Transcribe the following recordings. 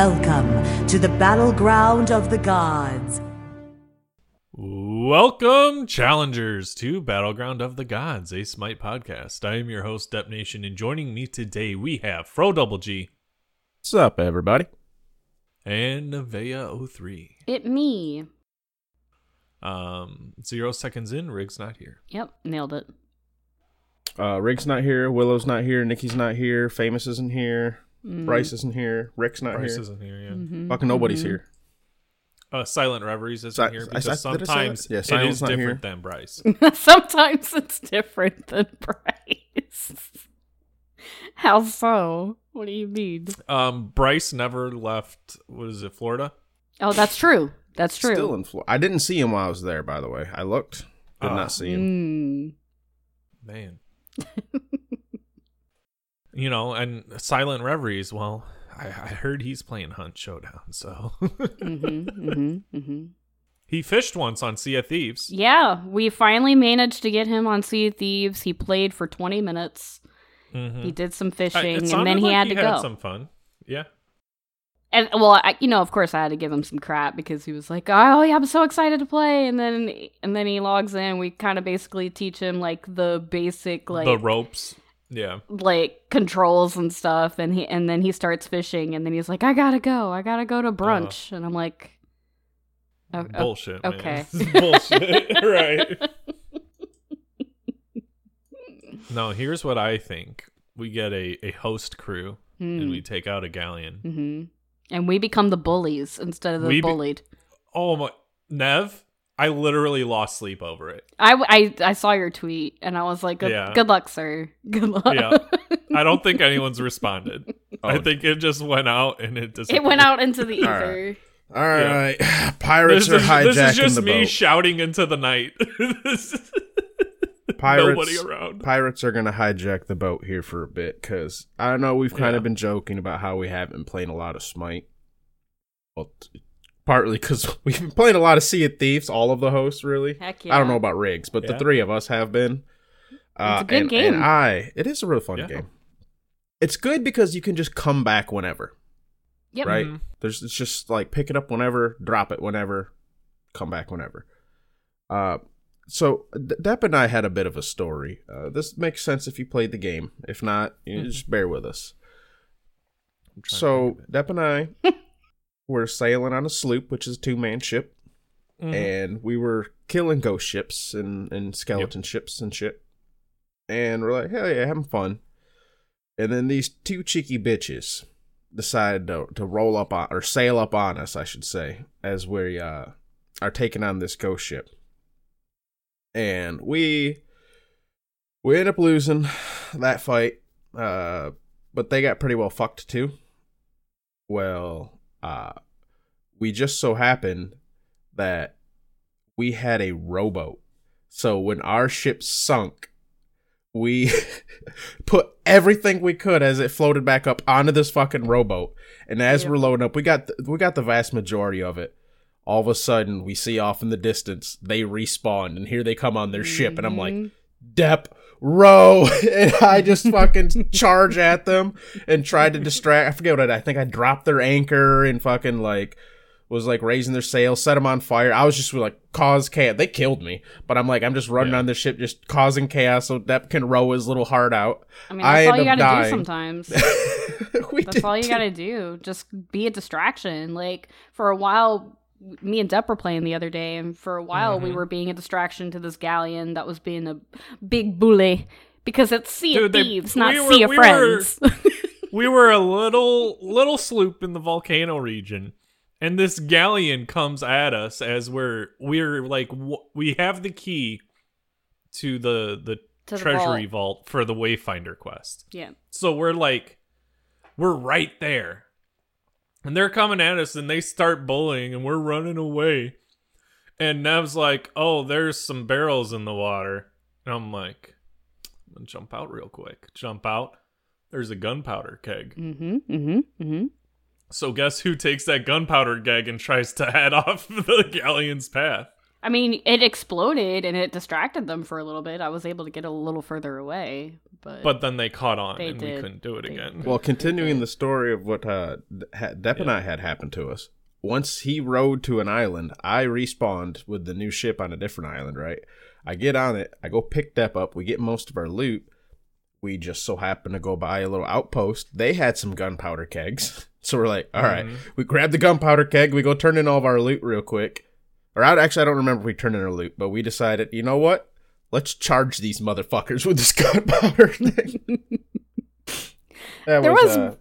Welcome to the battleground of the gods. Welcome, challengers, to Battleground of the Gods, a Smite podcast. I am your host, Dep Nation, and joining me today we have Fro Double G What's up, everybody? and Nevea 03. It me. Um, zero seconds in, Rig's not here. Yep, nailed it. Uh, Rig's not here. Willow's not here. Nikki's not here. Famous isn't here. Mm. Bryce isn't here. Rick's not Bryce here. isn't here, yeah. Mhm, Fucking nobody's mhm. here. Uh, Silent Reveries isn't Si- here because I- I sometimes that? Yeah, it Silent's is not different here. than Bryce. Sometimes it's different than Bryce. How so? What do you mean? um, Bryce never left, what is it, Florida? Oh, that's true. That's true. Still in Florida. I didn't see him while I was there, by the way. I looked. Did Ah. not see him. Mm. Man. you know, and Silent Reveries, well, I, I heard he's playing Hunt Showdown, so. Mhm, mhm, mhm. he fished once on Sea of Thieves. Yeah, we finally managed to get him on Sea of Thieves. He played for 20 minutes. Mhm. He did some fishing, it and then he like had to had go. some fun. Yeah. And well, I, you know, of course, I had to give him some crap because he was like, "Oh yeah, I'm so excited to play," and then and then he logs in. We kind of basically teach him like the basic like the ropes. Yeah. like controls and stuff, and he and then he starts fishing, and then he's like, "I gotta go, I gotta go to brunch," and I'm like, "Oh, oh, Bullshit. man. okay. Bullshit. right. No, here's what I think. We get a, a host crew and hmm, we take out a galleon. hmm and we become the bullies instead of the We be- bullied." Oh my Nev, I literally lost sleep over it. I, I, I saw your tweet and I was like, good, Yeah. good luck, sir. Good luck. Yeah. I don't think anyone's responded. I Oh. think it just went out and it disappeared. it went out into the All right. ether. All right. Pirates This are is, hijacking this is just me boat. shouting into the night. Pirates, Nobody around. Pirates are going to hijack the boat here for a bit because I don't know. We've kind Yeah. of been joking about how we haven't been playing a lot of Smite. Well, t- partly because we've been playing a lot of Sea of Thieves, all of the hosts, really. Heck yeah. I don't know about rigs, but Yeah. the three of us have been. Uh, It's a good and, game. And I, it is a real fun Yeah. game. It's good because you can just come back whenever, Yep. right? Mhm. There's it's just like pick it up whenever, drop it whenever, come back whenever. Uh, so D- Depp and I had a bit of a story. Uh, this makes sense if you played the game. If not, you Mhm. just bear with us. I'm trying to So think Depp and I were sailing on a sloop, which is a two man ship. Mhm. and we were killing ghost ships and, and skeleton ships and shit. And we're like, hell yeah, having fun. And then these two cheeky bitches decided to, to roll up on, or sail up on us, I should say, as we uh, are taking on this ghost ship. And we we end up losing that fight, uh, but they got pretty well fucked too. Well, uh, we just so happened that we had a rowboat. So when our ship sunk, we put everything we could as it floated back up onto this fucking rowboat. And as Yep. we're loading up, we got the, we got the vast majority of it. All of a sudden, we see off in the distance they respawn, and here they come on their ship, and I'm like, Mhm. Dep, row, and I just fucking charge at them and tried to distract. I forget what I, did. I think I dropped their anchor and fucking like was like raising their sails, set them on fire. I was just like cause chaos. They killed me, but I'm like I'm just running Yeah. on the ship, just causing chaos so Dep can row his little heart out. I mean, I that's all you gotta do sometimes. we That's all you too. gotta do. Just be a distraction. Like for a while, me and Depp were playing the other day, and for a while we Mhm. were being a distraction to this galleon that was being a big bully because it's Sea of Dude, they- Thieves, not we were- Sea of we were- Friends. we were a little little sloop in the volcano region and this galleon comes at us as we're we're like we have the key to the the To the treasury vault. for the wayfinder quest yeah. so we're like we're right there and they're coming at us and they start bullying and we're running away and nev's like oh there's some barrels in the water and i'm like i'm gonna jump out real quick jump out there's a gunpowder keg Mm-hmm. Mm-hmm. Mm-hmm. so guess who takes that gunpowder keg and tries to head off the galleon's path? I mean, it exploded and it distracted them for a little bit. I was able to get a little further away, but But then they caught on They and we couldn't do it They again. Well, continuing the story of what uh, Depp and I had happened to us. Once he rode to an island, I respawned with the new ship on a different island, right? I get on it, I go pick Depp up, we get most of our loot. We just so happen to go by a little outpost. They had some gunpowder kegs. So we're like, all right, Mhm. we grab the gunpowder keg, we go turn in all of our loot real quick. Or I, actually, I don't remember if we turned in our loot, but we decided, you know what? Let's charge these motherfuckers with this gunpowder thing. That There was- uh,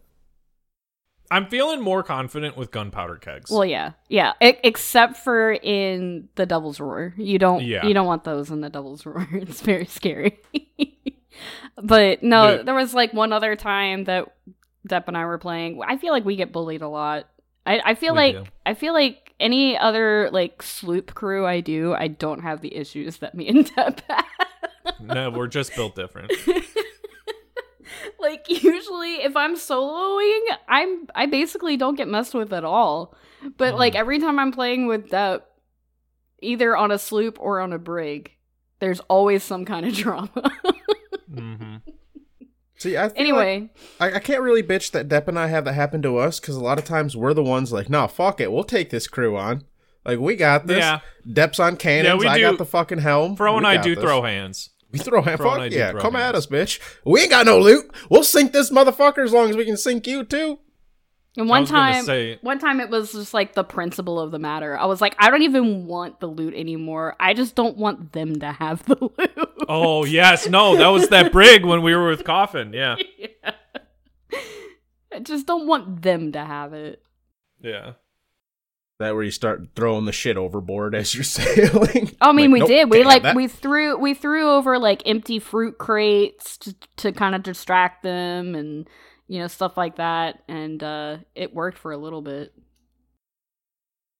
I'm feeling more confident with gunpowder kegs. well, yeah, yeah. E- except for in the Devil's Roar, you don't, Yeah. you don't want those in the Devil's Roar. It's very scary. but no, Yeah. there was like one other time that Depp and I were playing. I feel like we get bullied a lot. I, I feel We like do. I feel like any other like sloop crew I do, I don't have the issues that me and Deb have. no, we're just built different. like usually if I'm soloing, I'm I basically don't get messed with at all. But Mm. like every time I'm playing with Deb, either on a sloop or on a brig, there's always some kind of drama. hmm See, I anyway, like I, I can't really bitch that Depp and I have that happen to us because a lot of times we're the ones like, nah, fuck it, we'll take this crew on. Like we got this. Yeah. Depp's on cannons. Yeah, we I do- got the fucking helm. Fro and I do this. throw hands. We throw hand. Fro and Fuck I do yeah, throw come at us, bitch. We ain't got no loot. We'll sink this motherfucker as long as we can sink you too. And one time say- one time it was just like the principle of the matter. I was like, I don't even want the loot anymore. I just don't want them to have the loot. Oh yes, no, that was that brig when we were with Coffin. Yeah, I just don't want them to have it. yeah. That where you start throwing the shit overboard as you're sailing. I mean, Like, we nope, did. We like that. we threw we threw over like empty fruit crates to, to kind of distract them and you know stuff like that, and uh it worked for a little bit.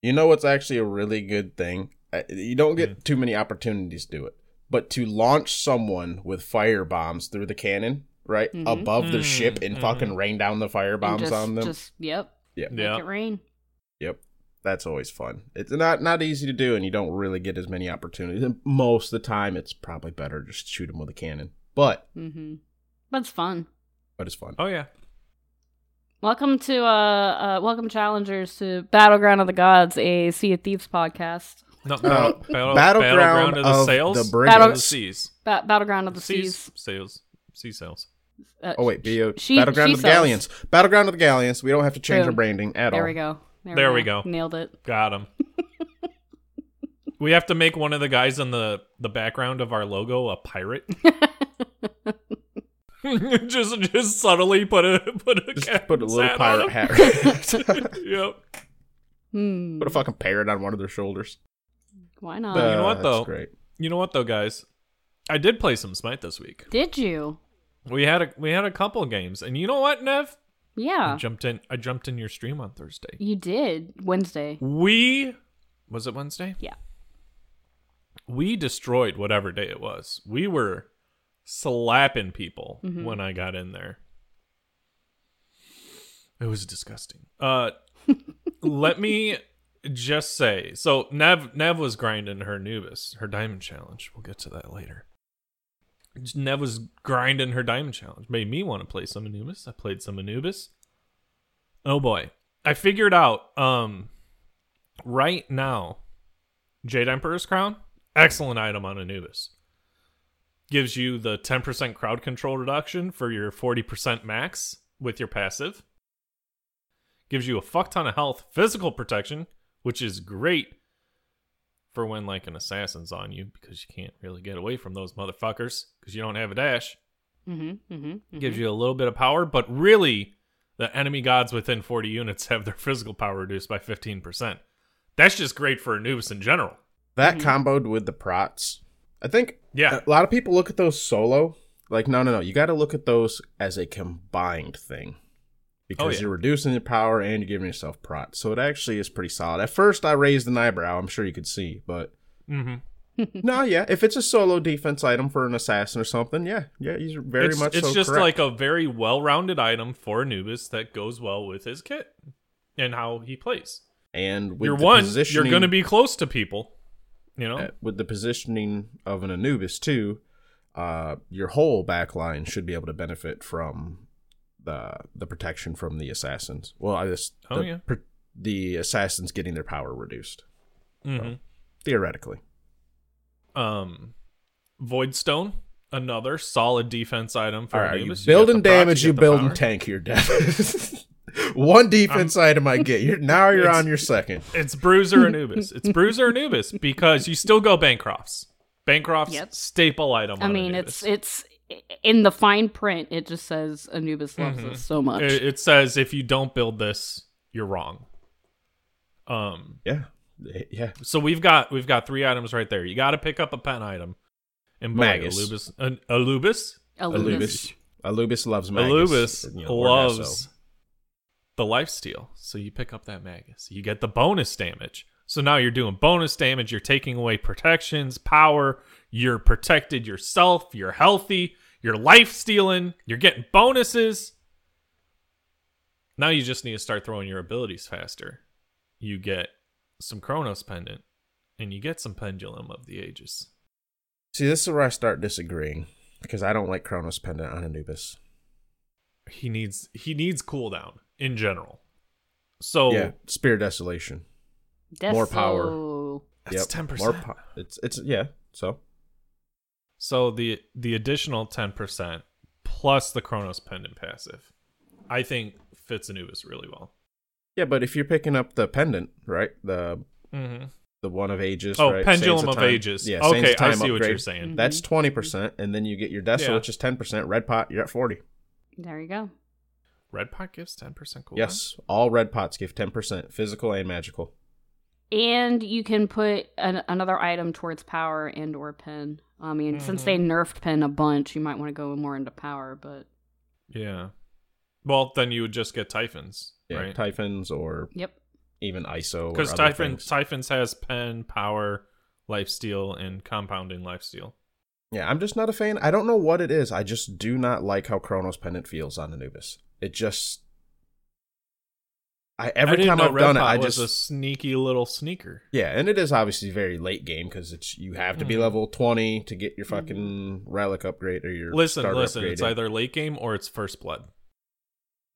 You know what's actually a really good thing? Uh, You don't get too many opportunities to do it. But to launch someone with fire bombs through the cannon, right? Mhm. Above their Mm, ship and mhm. fucking rain down the fire bombs just, on them. Just yep, Yep. make Yeah. it rain. Yep. That's always fun. It's not not easy to do and you don't really get as many opportunities. And most of the time it's probably better just shoot them with a cannon. But Mm-hmm. That's fun. But it's fun. Oh yeah. Welcome to uh, uh welcome challengers to Battleground of the Gods, a Sea of Thieves podcast. No, Uh, battle, battle, Battleground battleground of the of sails. the Battle of the seas. Ba- Battleground of the seas. Seas. Sails. Sea sails. Uh, Oh wait, BO she- Battleground she of the sells. Galleons. Battleground of the Galleons. We don't have to change True. our branding at There all. There we go. There we go. Nailed it. Got him. we have to make one of the guys in the the background of our logo a pirate. just just subtly put a put a Just put a captain's little hat on pirate him. hat. yep. Hmm. Put a fucking parrot on one of their shoulders. Why not? Uh, you know what, that's though? Great. You know what though, guys? I did play some Smite this week. Did you? We had a we had a couple games, and you know what, Nev? Yeah. I Yeah, jumped in. I jumped in your stream on Thursday. you did. Wednesday. We was it Wednesday? Yeah. We destroyed whatever day it was. We were slapping people Mhm. when I got in there. It was disgusting. Uh let me just say. So Nev Nev was grinding her Anubis, her diamond challenge. We'll get to that later. Nev was grinding her diamond challenge. Made me want to play some Anubis. I played some Anubis. Oh boy. I figured out um right now Jade Emperor's Crown, excellent item on Anubis. Gives you the 10% crowd control reduction for your 40% max with your passive. Gives you a fuck ton of health, physical protection, which is great for when like an assassin's on you because you can't really get away from those motherfuckers because you don't have a dash. Mm-hmm. Mm-hmm. Gives you a little bit of power, but really the enemy gods within 40 units have their physical power reduced by 15%. That's just great for Anubis in general. That Mhm. comboed with the prots. I think Yeah. a lot of people look at those solo. Like, no, no, no. You got to look at those as a combined thing. Because Oh, yeah. you're reducing your power and you're giving yourself prot. So it actually is pretty solid. At first, I raised an eyebrow. I'm sure you could see. But Mm-hmm. no, yeah. If it's a solo defense item for an assassin or something, yeah. Yeah, he's very it's, much it's so just correct. like a very well-rounded item for Anubis that goes well with his kit and how he plays. And with you're the one, you're going to be close to people. You know, uh, with the positioning of an Anubis too, uh, your whole back line should be able to benefit from the the protection from the assassins. Well, I just Oh, the, yeah. pr- the assassins getting their power reduced hmm theoretically. um, Void Stone, another solid defense item for All right, Anubis. building get the proc, damage, you the building tank, you're dead. One defense item I get. You're now you're on your second. It's Bruiser Anubis. It's Bruiser Anubis because you still go Bancrofts. Bancroft's Yep. staple item. I on mean, Anubis. it's it's in the fine print. It just says Anubis loves Mhm. us so much. It, it says if you don't build this, you're wrong. Um. Yeah, yeah. So we've got we've got three items right there. You got to pick up a pen item. And boy, Magus. Alubis, an, Alubis, Alubis. Alubis. Alubis loves Magus. Alubis you know, loves Nesso. The life steal. So you pick up that Magus. You get the bonus damage. So now you're doing bonus damage. You're taking away protections, power. You're protected yourself. You're healthy. You're life stealing. You're getting bonuses. Now you just need to start throwing your abilities faster. You get some Chronos Pendant, and you get some Pendulum of the Ages. See, this is where I start disagreeing because I don't like Chronos Pendant on Anubis. He needs he needs cooldown in general. So Yeah, Spear Desolation. More power. That's ten More percent. po- it's it's yeah. So So the the additional ten percent plus the Chronos Pendant passive, I think fits Anubis really well. yeah, but if you're picking up the pendant, right? The Mm-hmm. the one of ages. Oh, right? Pendulum Sands of Time. Ages. Yeah, okay, Sands of I Time see what you're upgrade. saying. Mhm. That's twenty percent, and then you get your Deso, Yeah. which is ten percent. Red pot, you're at forty. There you go. Red pot gives ten percent cooldown. Yes, all red pots give ten percent, physical and magical. And you can put an, another item towards power and or pen. I mean, since Mhm. they nerfed pen a bunch, you might want to go more into power. But Yeah. Well, then you would just get Typhons, Yeah, right? Typhons or yep, even ISO. Because Because Typhon Typhons has pen, power, life steal, and compounding life steal. Yeah, I'm just not a fan. I don't know what it is. I just do not like how Chronos Pendant feels on Anubis. It just. I I every didn't time know I've Red done it, I was just a sneaky little sneaker. yeah, and it is obviously very late game because it's you have to be Mhm. level twenty to get your fucking relic upgrade or your Listen, starter listen. It's upgrade. either late game or it's first blood.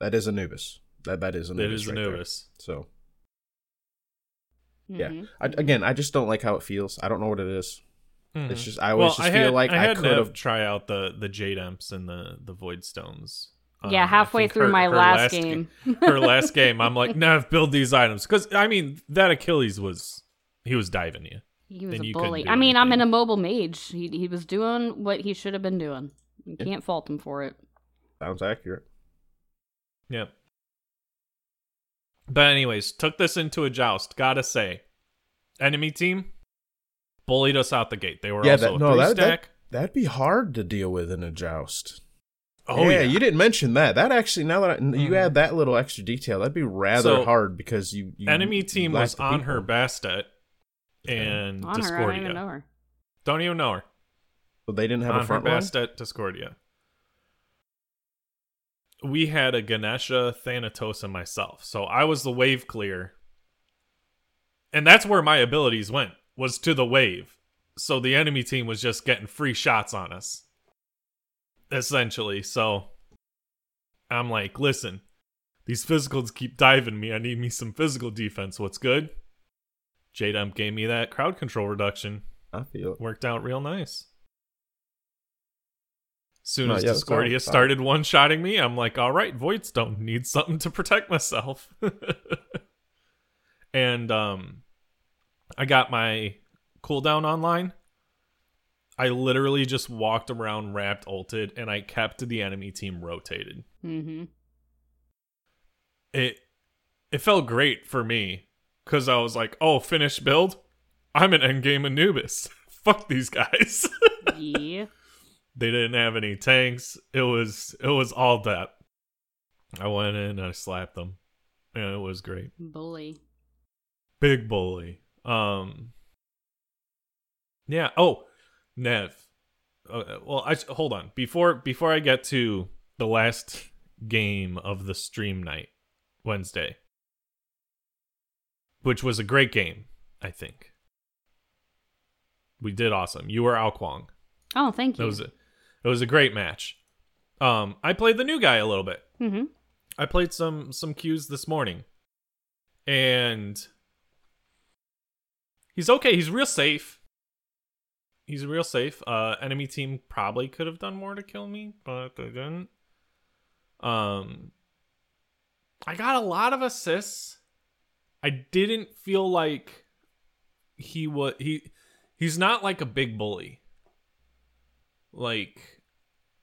that is Anubis. That that is Anubis. That is right there. Anubis. So Yeah. Mhm. I, again, I just don't like how it feels. I don't know what it is. Mhm. It's just I always just feel had, like I, had could have. try out the the Jade Imps and the the Void Stones. Yeah. Um, Halfway through her- my her last, ga- game, her last game, I'm like, Nev, build these items because I mean that Achilles was he was diving you. he was then a you bully. I mean, I'm anything. in a mobile mage. He he was doing what he should have been doing. You can't fault him for it. Sounds accurate. Yep. But anyways, took this into a joust. Gotta say, enemy team bullied us out the gate. They were Yeah, also that- a no, three that- that- stack. That'd be hard to deal with in a joust. Oh yeah, yeah, you didn't mention that. That actually, now that I, you Mhm. add that little extra detail, that'd be rather So, hard because you, you enemy team lack was on people. her Bastet and On her, I Discordia. don't even know her. Don't even know her. So they didn't have on a front her line. Bastet Discordia. We had a Ganesha, Thanatos, and myself. So I was the wave clear. And that's where my abilities went, was to the wave. So the enemy team was just getting free shots on us. Essentially. So I'm like, listen, these physicals keep diving me. I need me some physical defense. What's good? Jade Imp gave me that crowd control reduction. I feel it. Worked out real nice. As soon No, as yeah, that's all- Discordia started one shotting me, I'm like, all right, Voidstone needs something to protect myself. and um I got my cooldown online. I literally just walked around wrapped ulted and I kept the enemy team rotated. Mm-hmm. It it felt great for me because I was like, oh, finished build? I'm an endgame Anubis. Fuck these guys. yeah. they didn't have any tanks. It was it was all that. I went in and I slapped them. And it was great. Bully. Big bully. Um Yeah, oh, Nev. Uh, well, I hold on. Before before I get to the last game of the stream night Wednesday, which was a great game, I think. We did awesome. You were Kuang. Oh, thank you. It was a, it was a great match. Um, I played the new guy a little bit. mm-hmm. I played some some cues this morning, and he's okay. He's real safe. He's real safe. Uh, enemy team probably could have done more to kill me, but they didn't. Um, I got a lot of assists. I didn't feel like he was he. He's not like a big bully. Like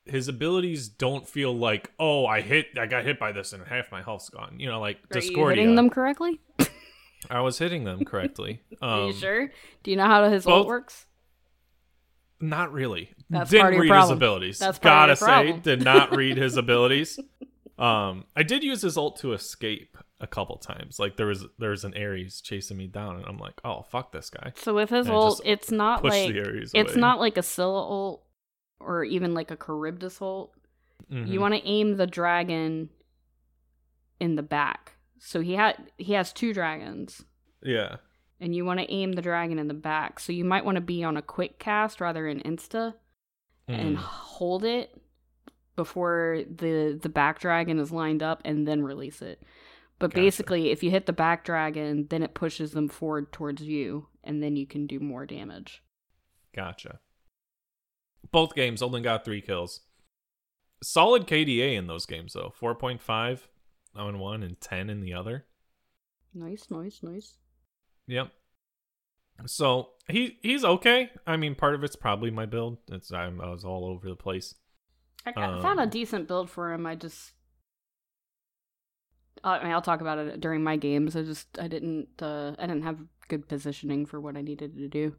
his abilities don't feel like oh I hit I got hit by this and half my health's gone. You know, like Are you Discordia. hitting them correctly? I was hitting them correctly. Um, Are you sure? Do you know how his both- ult works? Not really. That's Didn't part of your read problem. his abilities. That's part Gotta of your problem. say, did not read his abilities. Um, I did use his ult to escape a couple times. Like there was there was an Ares chasing me down, and I'm like, oh fuck this guy. So with his And I ult, just it's not Push like the Ares. it's away. not like a Scylla ult or even like a Charybdis ult. Mhm. You want to aim the dragon in the back. So he had he has two dragons, Yeah. And you want to aim the dragon in the back. So you might want to be on a quick cast rather than insta and Mm. hold it before the the back dragon is lined up and then release it. But Gotcha. basically, if you hit the back dragon, then it pushes them forward towards you, and then you can do more damage. Gotcha. Both games only got three kills. Solid KDA in those games though. Four point five on one and ten in the other. Nice, nice, nice. Yep. So he he's okay. I mean, part of it's probably my build. It's I'm, I was all over the place. I, I found a Um, decent build for him. I just, I mean, I'll talk about it during my games. I just, I didn't, uh, I didn't have good positioning for what I needed to do.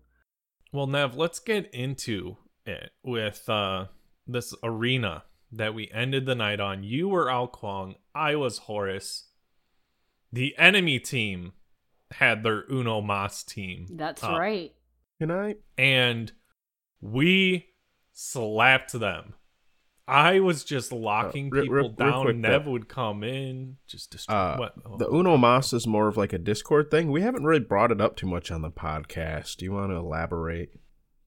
Well, Nev, let's get into it with uh this arena that we ended the night on. You were Ao Kuang, I was Horus. The enemy team had their Uno Mas team. That's up. right. Can I? and we slapped them. I was just locking Uh, people real- real down. quick, Nev though. would come in, just destroy. Uh, what? Oh. The Uno Mas is more of like a Discord thing. We haven't really brought it up too much on the podcast. Do you want to elaborate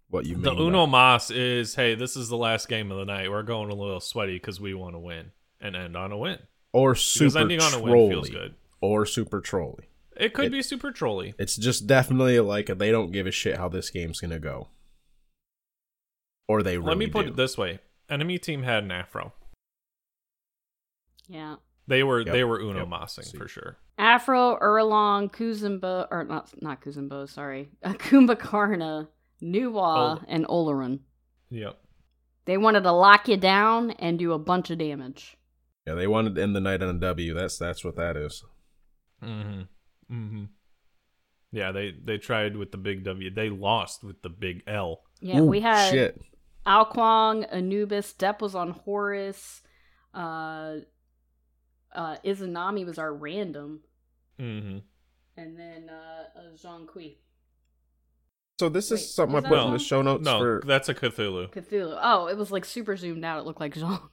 what you mean? the by- Uno Mas is hey, this is the last game of the night. We're going a little sweaty because we want to win and end on a win. or Because super ending on a win trolly, feels good. or super trolly. It could It- be super trolly. It's just definitely like they don't give a shit how this game's gonna go, or they really Let me put do. it this way: enemy team had an afro. Yeah. They were Yep, they were Uno yep. Masing for sure. Afro, Erlang, Kuzenbo, or not, not Kuzenbo, sorry. Kumbhakarna, Nuwa, Oh. and Olorun. Yep. They wanted to lock you down and do a bunch of damage. Yeah, they wanted to end the night on a W. That's that's what that is. Mm-hmm. Mm-hmm. Yeah, they they tried with the big W. They lost with the big L. Yeah, Ooh, we had shit. Ao Kuang, Anubis, Depp was on Horus, uh, uh, Izanami was our random, Mm-hmm. and then uh, uh Zhong Kui. So this Wait, is something I put that in the show notes No, for. that's a Cthulhu. Cthulhu. Oh, it was like super zoomed out. It looked like Zhong.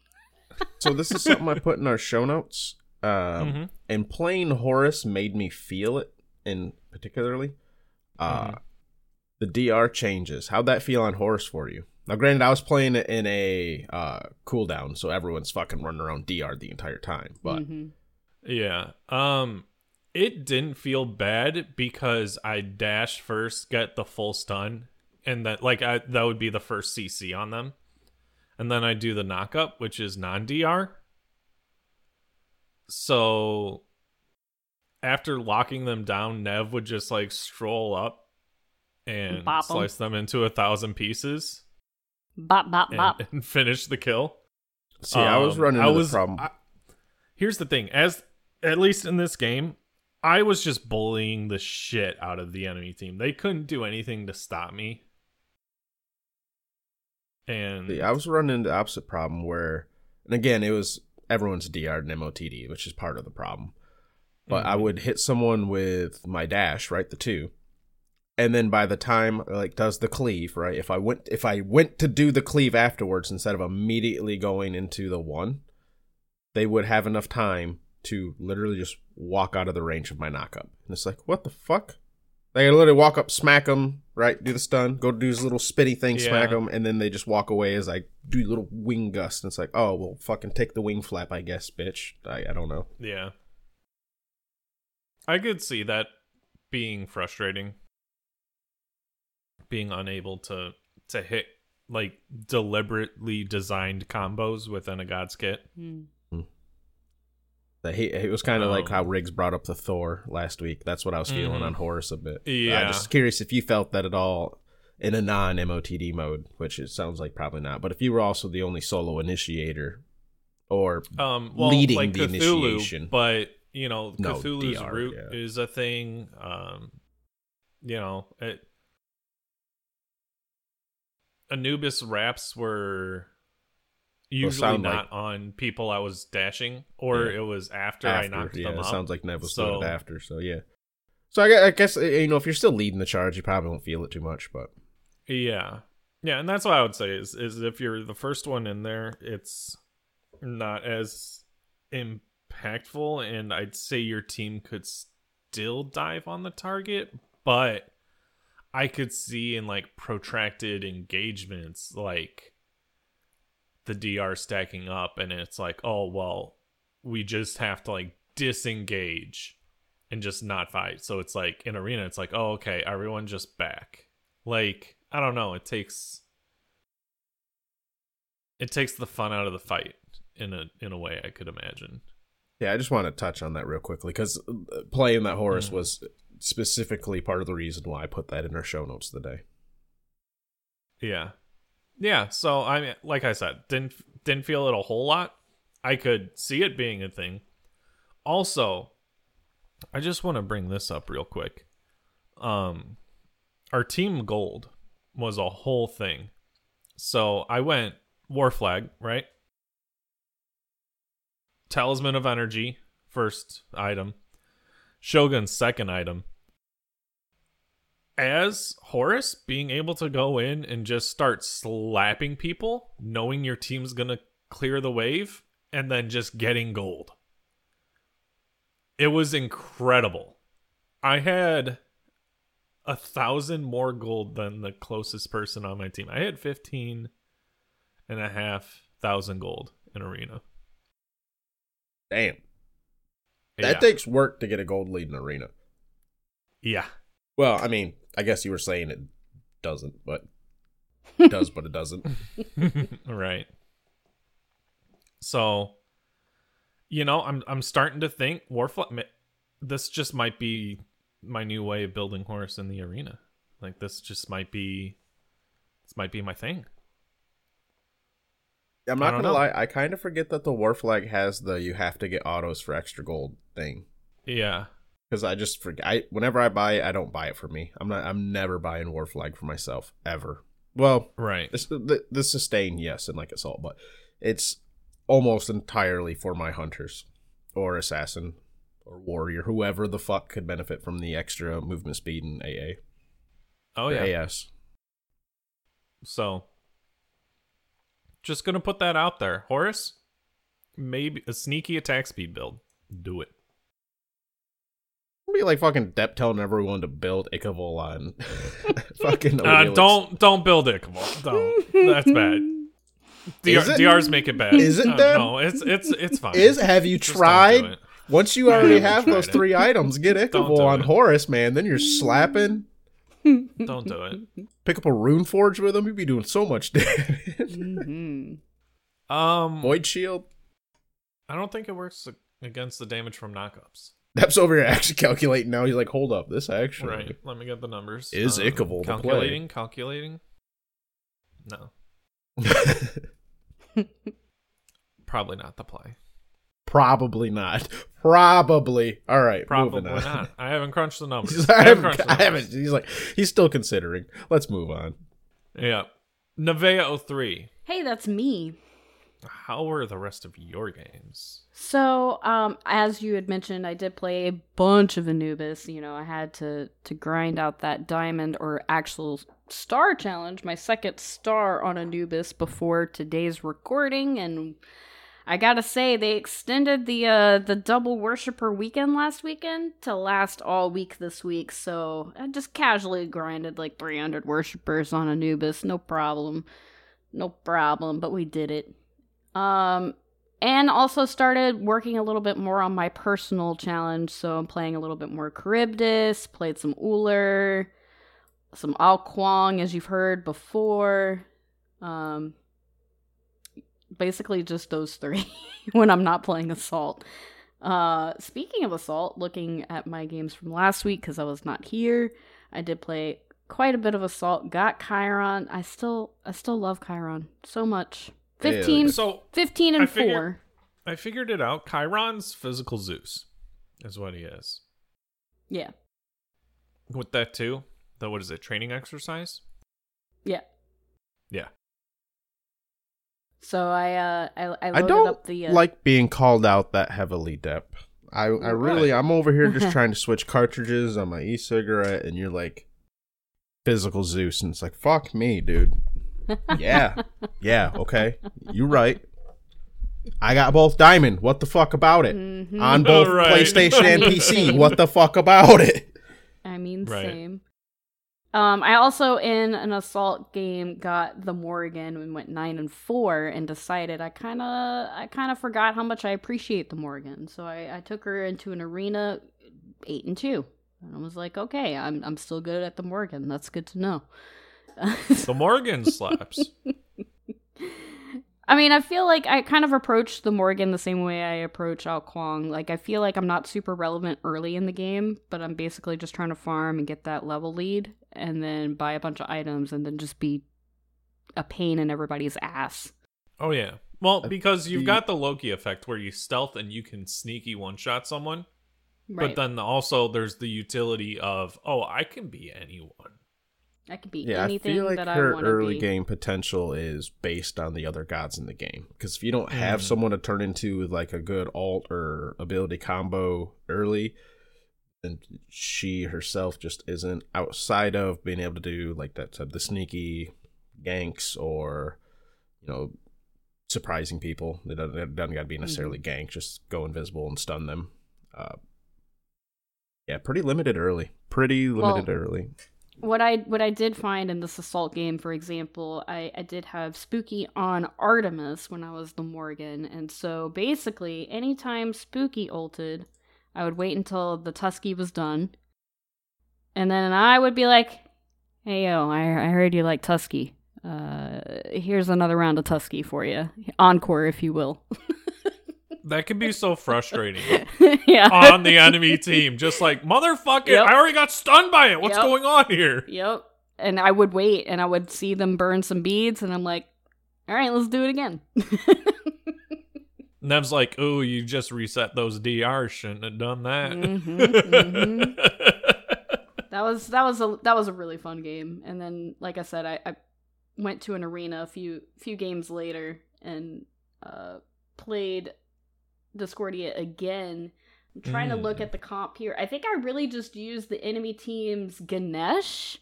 So this is something I put in our show notes. Um, mm-hmm. and playing Horus made me feel it, in particularly. Uh, Mhm. the DR changes. How'd that feel on Horus for you? Now, granted, I was playing it in a uh, cooldown, so everyone's fucking running around DR the entire time. But Mhm. Yeah. Um it didn't feel bad because I dashed first, get the full stun, and that like I that would be the first CC on them. And then I do the knockup, which is non DR. So after locking them down, Nev would just like stroll up and Bop 'em. slice them into a thousand pieces Bop bop and, bop. and finish the kill. see, I was Um, running I was- the problem. I- here's the thing: as at least in this game, I was just bullying the shit out of the enemy team. They couldn't do anything to stop me. And See, I was running into the opposite problem where, and again, it was everyone's DR and MOTD, which is part of the problem. But I Mhm. would hit someone with my dash, right, the two, and then by the time like does the cleave, right? If I went if I went to do the cleave afterwards instead of immediately going into the one, they would have enough time to literally just walk out of the range of my knockup. And it's like, what the fuck? They literally walk up, smack them, right? Do the stun, go do his little spitty thing, smack Yeah. them, and then they just walk away as I do little wing gust. And it's like, oh, well, fucking take the wing flap, I guess, bitch. I, I don't know. Yeah. I could see that being frustrating. Being unable to to hit like deliberately designed combos within a god's kit. Hmm. He it was kind of like Um, how Riggs brought up the Thor last week. That's what I was feeling Mhm. on Horus a bit. Yeah. I'm just curious if you felt that at all in a non MOTD mode, which it sounds like probably not. But if you were also the only solo initiator, or Um well Leading like the Cthulhu, initiation. but you know, No, Cthulhu's DR, root yeah. is a thing. Um you know, it Anubis raps were usually not on people I was dashing, or Yeah. it was after, after, I knocked yeah, them it up. sounds like Nev was So- doing it after. So yeah. So I I guess uh, you know if you're still leading the charge, you probably won't feel it too much. But Yeah. Yeah, and that's what I would say is is if you're the first one in there, it's not as impactful and I'd say your team could still dive on the target, but I could see in like protracted engagements like the DR stacking up and it's like, "Oh, well, we just have to like disengage and just not fight." So it's like in arena it's like, "Oh, okay, everyone just back." Like, I don't know, it takes it takes the fun out of the fight in a in a way I could imagine. yeah, I just want to touch on that real quickly because playing that Horus Mhm. was specifically part of the reason why I put that in our show notes today. Yeah. Yeah, so I mean like I said, didn't didn't feel it a whole lot. I could see it being a thing. Also, I just want to bring this up real quick. Um our team gold was a whole thing. So I went war flag, right? Talisman of energy, first item. Shogun, second item. As Horus, being able to go in and just start slapping people, knowing your team's gonna clear the wave, and then just getting gold. It was incredible. I had a thousand more gold than the closest person on my team. I had 15 and a half thousand gold in arena. Damn, that yeah. takes work to get a gold lead in arena. yeah. Well, I mean, I guess you were saying it doesn't, but it does, but it doesn't. right. So, you know, I'm I'm starting to think Warfly. This just might be my new way of building Horus in the arena. Like this just might be, this might be my thing. I'm not don't gonna know. lie, I kind of forget that the war flag has the you have to get autos for extra gold thing. Yeah. Because I just forget. I whenever I buy it, I don't buy it for me. I'm not. I'm never buying war flag for myself ever. Well, Right. this the, the sustain yes and like assault, but it's almost entirely for my hunters or assassin or warrior, whoever the fuck could benefit from the extra movement speed and AA. Oh yeah. AS. So, just gonna put that out there, Horus. Maybe a sneaky attack speed build. Do it. Be like fucking Depp telling everyone to build Ichaival on fucking. Uh, don't don't build Ichabod. Don't. That's bad. DR, it? DRs make it bad. Is it Uh? No, it's it's it's fine. Is have you Just tried? Once you already have those it. three items, get do on it. Horus, man. Then you're slapping. Don't do it. Pick up a rune forge with him. You'd be doing so much damage. hmm Um, Void shield. I don't think it works against the damage from knockups. Depp's over here actually calculating now. He's like, hold up, this actually. Right. Let me get the numbers. Is um, Ichabod the play? calculating? Calculating. No, probably not the play. Probably not. Probably. All right. Probably moving on. not. I haven't crunched the numbers. He's like, I haven't haven't, crunched the I haven't. He's like, he's still considering. Let's move on. Yeah. Nevea 03. Hey, that's me. How were the rest of your games? So, um, as you had mentioned, I did play a bunch of Anubis. You know, I had to to grind out that diamond or actual star challenge, my second star on Anubis before today's recording, and I gotta say they extended the uh the double worshiper weekend last weekend to last all week this week. So I just casually grinded like 300 worshipers on Anubis, no problem, no problem. But we did it. Um, and also started working a little bit more on my personal challenge. So I'm playing a little bit more Charybdis, played some Ullr, some Ao Kuang, as you've heard before. Um, basically just those three when I'm not playing Assault. Uh, speaking of Assault, looking at my games from last week because I was not here, I did play quite a bit of Assault. Got Chiron. I still, I still love Chiron so much. Yeah, 15, So 15 and I figured- four. I figured it out. Chiron's physical Zeus is what he is. Yeah, With that too, the what is it? Training exercise? yeah. Yeah. So I, uh, I, I I don't up the. Uh, like being called out that heavily, Dep. I, I really, I'm over here just trying to switch cartridges on my e-cigarette, and you're like, physical Zeus, and it's like, fuck me, dude. Yeah, yeah, okay, You're right. I got both diamond. What the fuck about it? Mhm. On both Right. PlayStation and PC. What the fuck about it? I mean, Right. same. Um, I also in an assault game got the Morrigan and went nine and four and decided I kind of I kind of forgot how much I appreciate the Morrigan, so I, I took her into an arena eight and two, and I was like, okay, I'm I'm still good at the Morrigan. That's good to know. The Morrigan slaps. I mean, I feel like I kind of approach the Morrigan the same way I approach Ao Kuang. Like, I feel like I'm not super relevant early in the game, but I'm basically just trying to farm and get that level lead, and then buy a bunch of items, and then just be a pain in everybody's ass. Oh yeah. Well, because you've got the Loki effect where you stealth and you can sneaky one shot someone. Right. But then also there's the utility of, oh, I can be anyone. I could be Yeah, I anything feel like that I her want to early be. game potential is based on the other gods in the game. Because if you don't have Mm. someone to turn into with like a good alt or ability combo early, then she herself just isn't outside of being able to do like that type the sneaky ganks or you know surprising people. It doesn't, it doesn't got to be necessarily gank. Just go invisible and stun them. Uh, yeah, pretty limited early. Pretty limited Well, early. What I what I did find in this assault game, for example, I, I did have Spooky on Artemis when I was the Morrigan, and so basically, anytime Spooky ulted, I would wait until the Tusky was done, and then I would be like, "Hey yo, I I heard you like Tusky. Uh, here's another round of Tusky for you, encore, if you will." That can be so frustrating yeah. on the enemy team. Just like, motherfucker, Yep. I already got stunned by it. What's Yep. going on here? Yep. And I would wait and I would see them burn some beads and I'm like, all right, let's do it again. Nev's like, oh, you just reset those DRs. Shouldn't have done that. Mhm, mhm. that was that was a that was a really fun game. And then like I said, I, I went to an arena a few few games later and uh played Discordia again. I'm trying to look Mm. at the comp here. I think I really just used the enemy team's Ganesh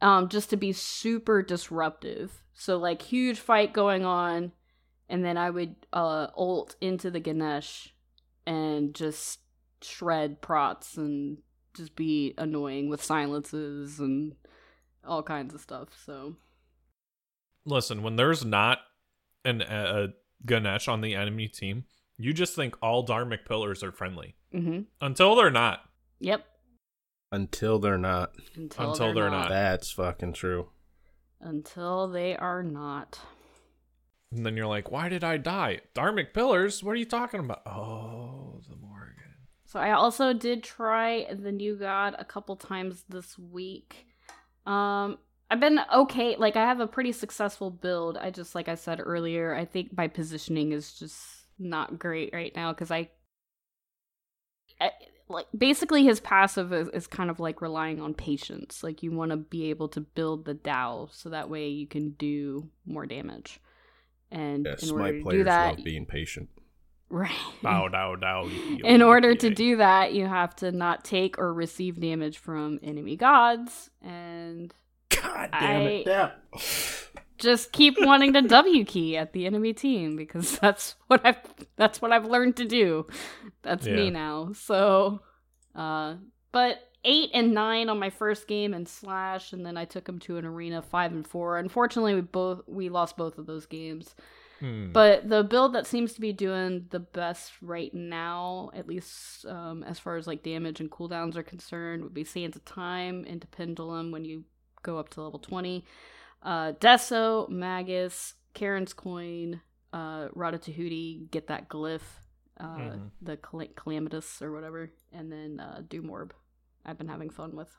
um just to be super disruptive. So like huge fight going on and then I would uh ult into the Ganesh and just shred prots and just be annoying with silences and all kinds of stuff. So Listen, when there's not an a Ganesh on the enemy team, you just think all Dharmic pillars are friendly hmm until they're not. Yep. Until they're not. Until, Until they're, they're not. not. That's fucking true. Until they are not. And then you're like, why did I die? Dharmic pillars? What are you talking about? Oh, the Morrigan. So I also did try the new god a couple times this week. Um I've been okay. Like I have a pretty successful build. I just like I said earlier, I think my positioning is just not great right now cuz I, I like basically his passive is, is kind of like relying on patience. Like you want to be able to build the Dow so that way you can do more damage. And Yes, in order my to players do that, love being patient. right? Bow, dow, dow. In order to do that, you have to not take or receive damage from enemy gods, and God damn it, Yeah. just keep wanting to W key at the enemy team because that's what I've that's what I've learned to do. That's Yeah. me now. So, uh, but eight and nine on my first game in Slash, and then I took him to an arena five and four. Unfortunately, we both we lost both of those games. Hmm. But the build that seems to be doing the best right now, at least um, as far as like damage and cooldowns are concerned, would be Sands of Time into Pendulum when you go up to level 20. Uh, Deso, Magus, Karen's Coin, uh, Ratatouille, get that glyph, uh, Mhm. the Cal- Calamitous or whatever, and then uh, Doomorb. I've been having fun with.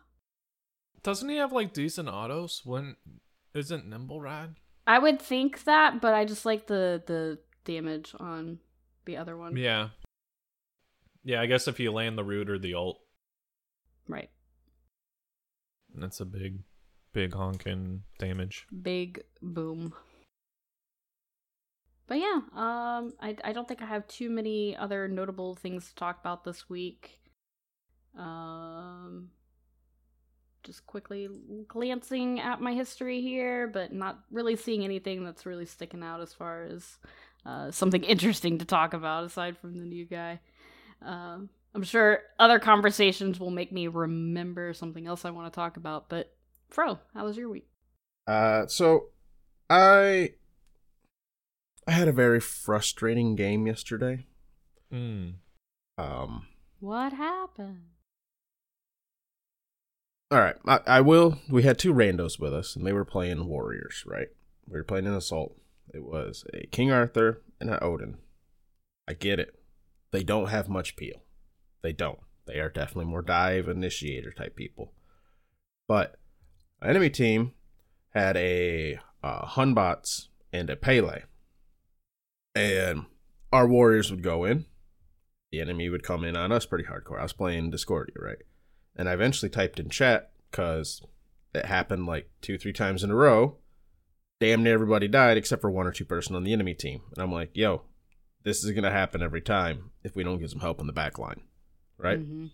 Doesn't he have like decent autos? When isn't Nimble Rad? I would think that, but I just like the the damage on the other one. Yeah. Yeah, I guess if you land the root or the ult, Right. that's a big, big honking damage. big boom. But yeah, um, I I don't think I have too many other notable things to talk about this week. Um, just quickly glancing at my history here, but not really seeing anything that's really sticking out as far as uh, something interesting to talk about aside from the new guy. Um, I'm sure other conversations will make me remember something else I want to talk about. But Fro, how was your week? Uh, so I I had a very frustrating game yesterday. Mm. Um, What happened? all right, I, I will. We had two randos with us, and they were playing warriors. Right, we were playing an assault. It was a King Arthur and an Odin. I get it. They don't have much peel. They don't. They are definitely more dive initiator type people. But enemy team had a uh, Hun Batz and a Pele. And our warriors would go in. The enemy would come in on us pretty hardcore. I was playing Discordia, right? And I eventually typed in chat because it happened like two, three times in a row. Damn near everybody died except for one or two person on the enemy team. And I'm like, yo, this is going to happen every time if we don't get some help in the back line. Right? Mhm.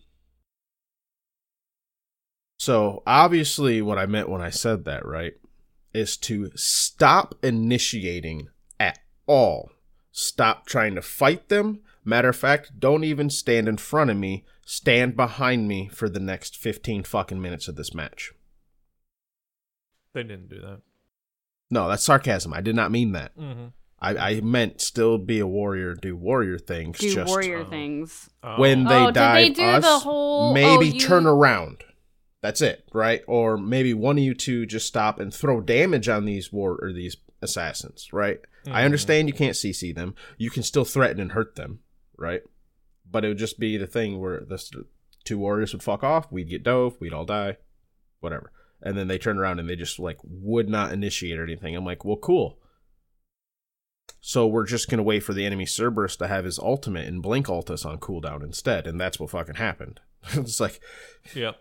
So obviously, what I meant when I said that, right, is to stop initiating at all. Stop trying to fight them. Matter of fact, don't even stand in front of me. Stand behind me for the next 15 fucking minutes of this match. They didn't do that. No, that's sarcasm. I did not mean that. Mm-hmm. I, I meant still be a warrior, do warrior things. Do just warrior oh. things. when they Oh, did they do us, the whole- maybe oh, you- turn around. That's it, right? Or maybe one of you two just stop and throw damage on these war or these assassins, right? I Mhm. understand you can't CC them. You can still threaten and hurt them, right? But it would just be the thing where the two warriors would fuck off, we'd get dove, we'd all die, whatever. And then they turn around and they just like would not initiate or anything. I'm like, well, cool. So we're just gonna wait for the enemy Cerberus to have his ultimate and blink ult us on cooldown instead, and that's what fucking happened. it's like Yep.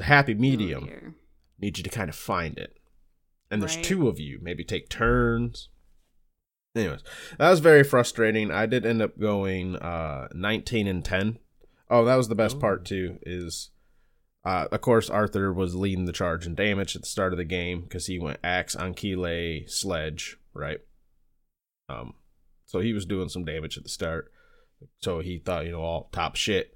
The happy medium. Warrior. Need you to kind of find it. And there's Right. two of you, maybe take turns. Anyways, that was very frustrating. I did end up going uh 19 and 10. Oh, that was the best Ooh. part too is uh of course Arthur was leading the charge in damage at the start of the game cuz he went axe on Anquile sledge, right? Um so he was doing some damage at the start. So he thought, you know, all top shit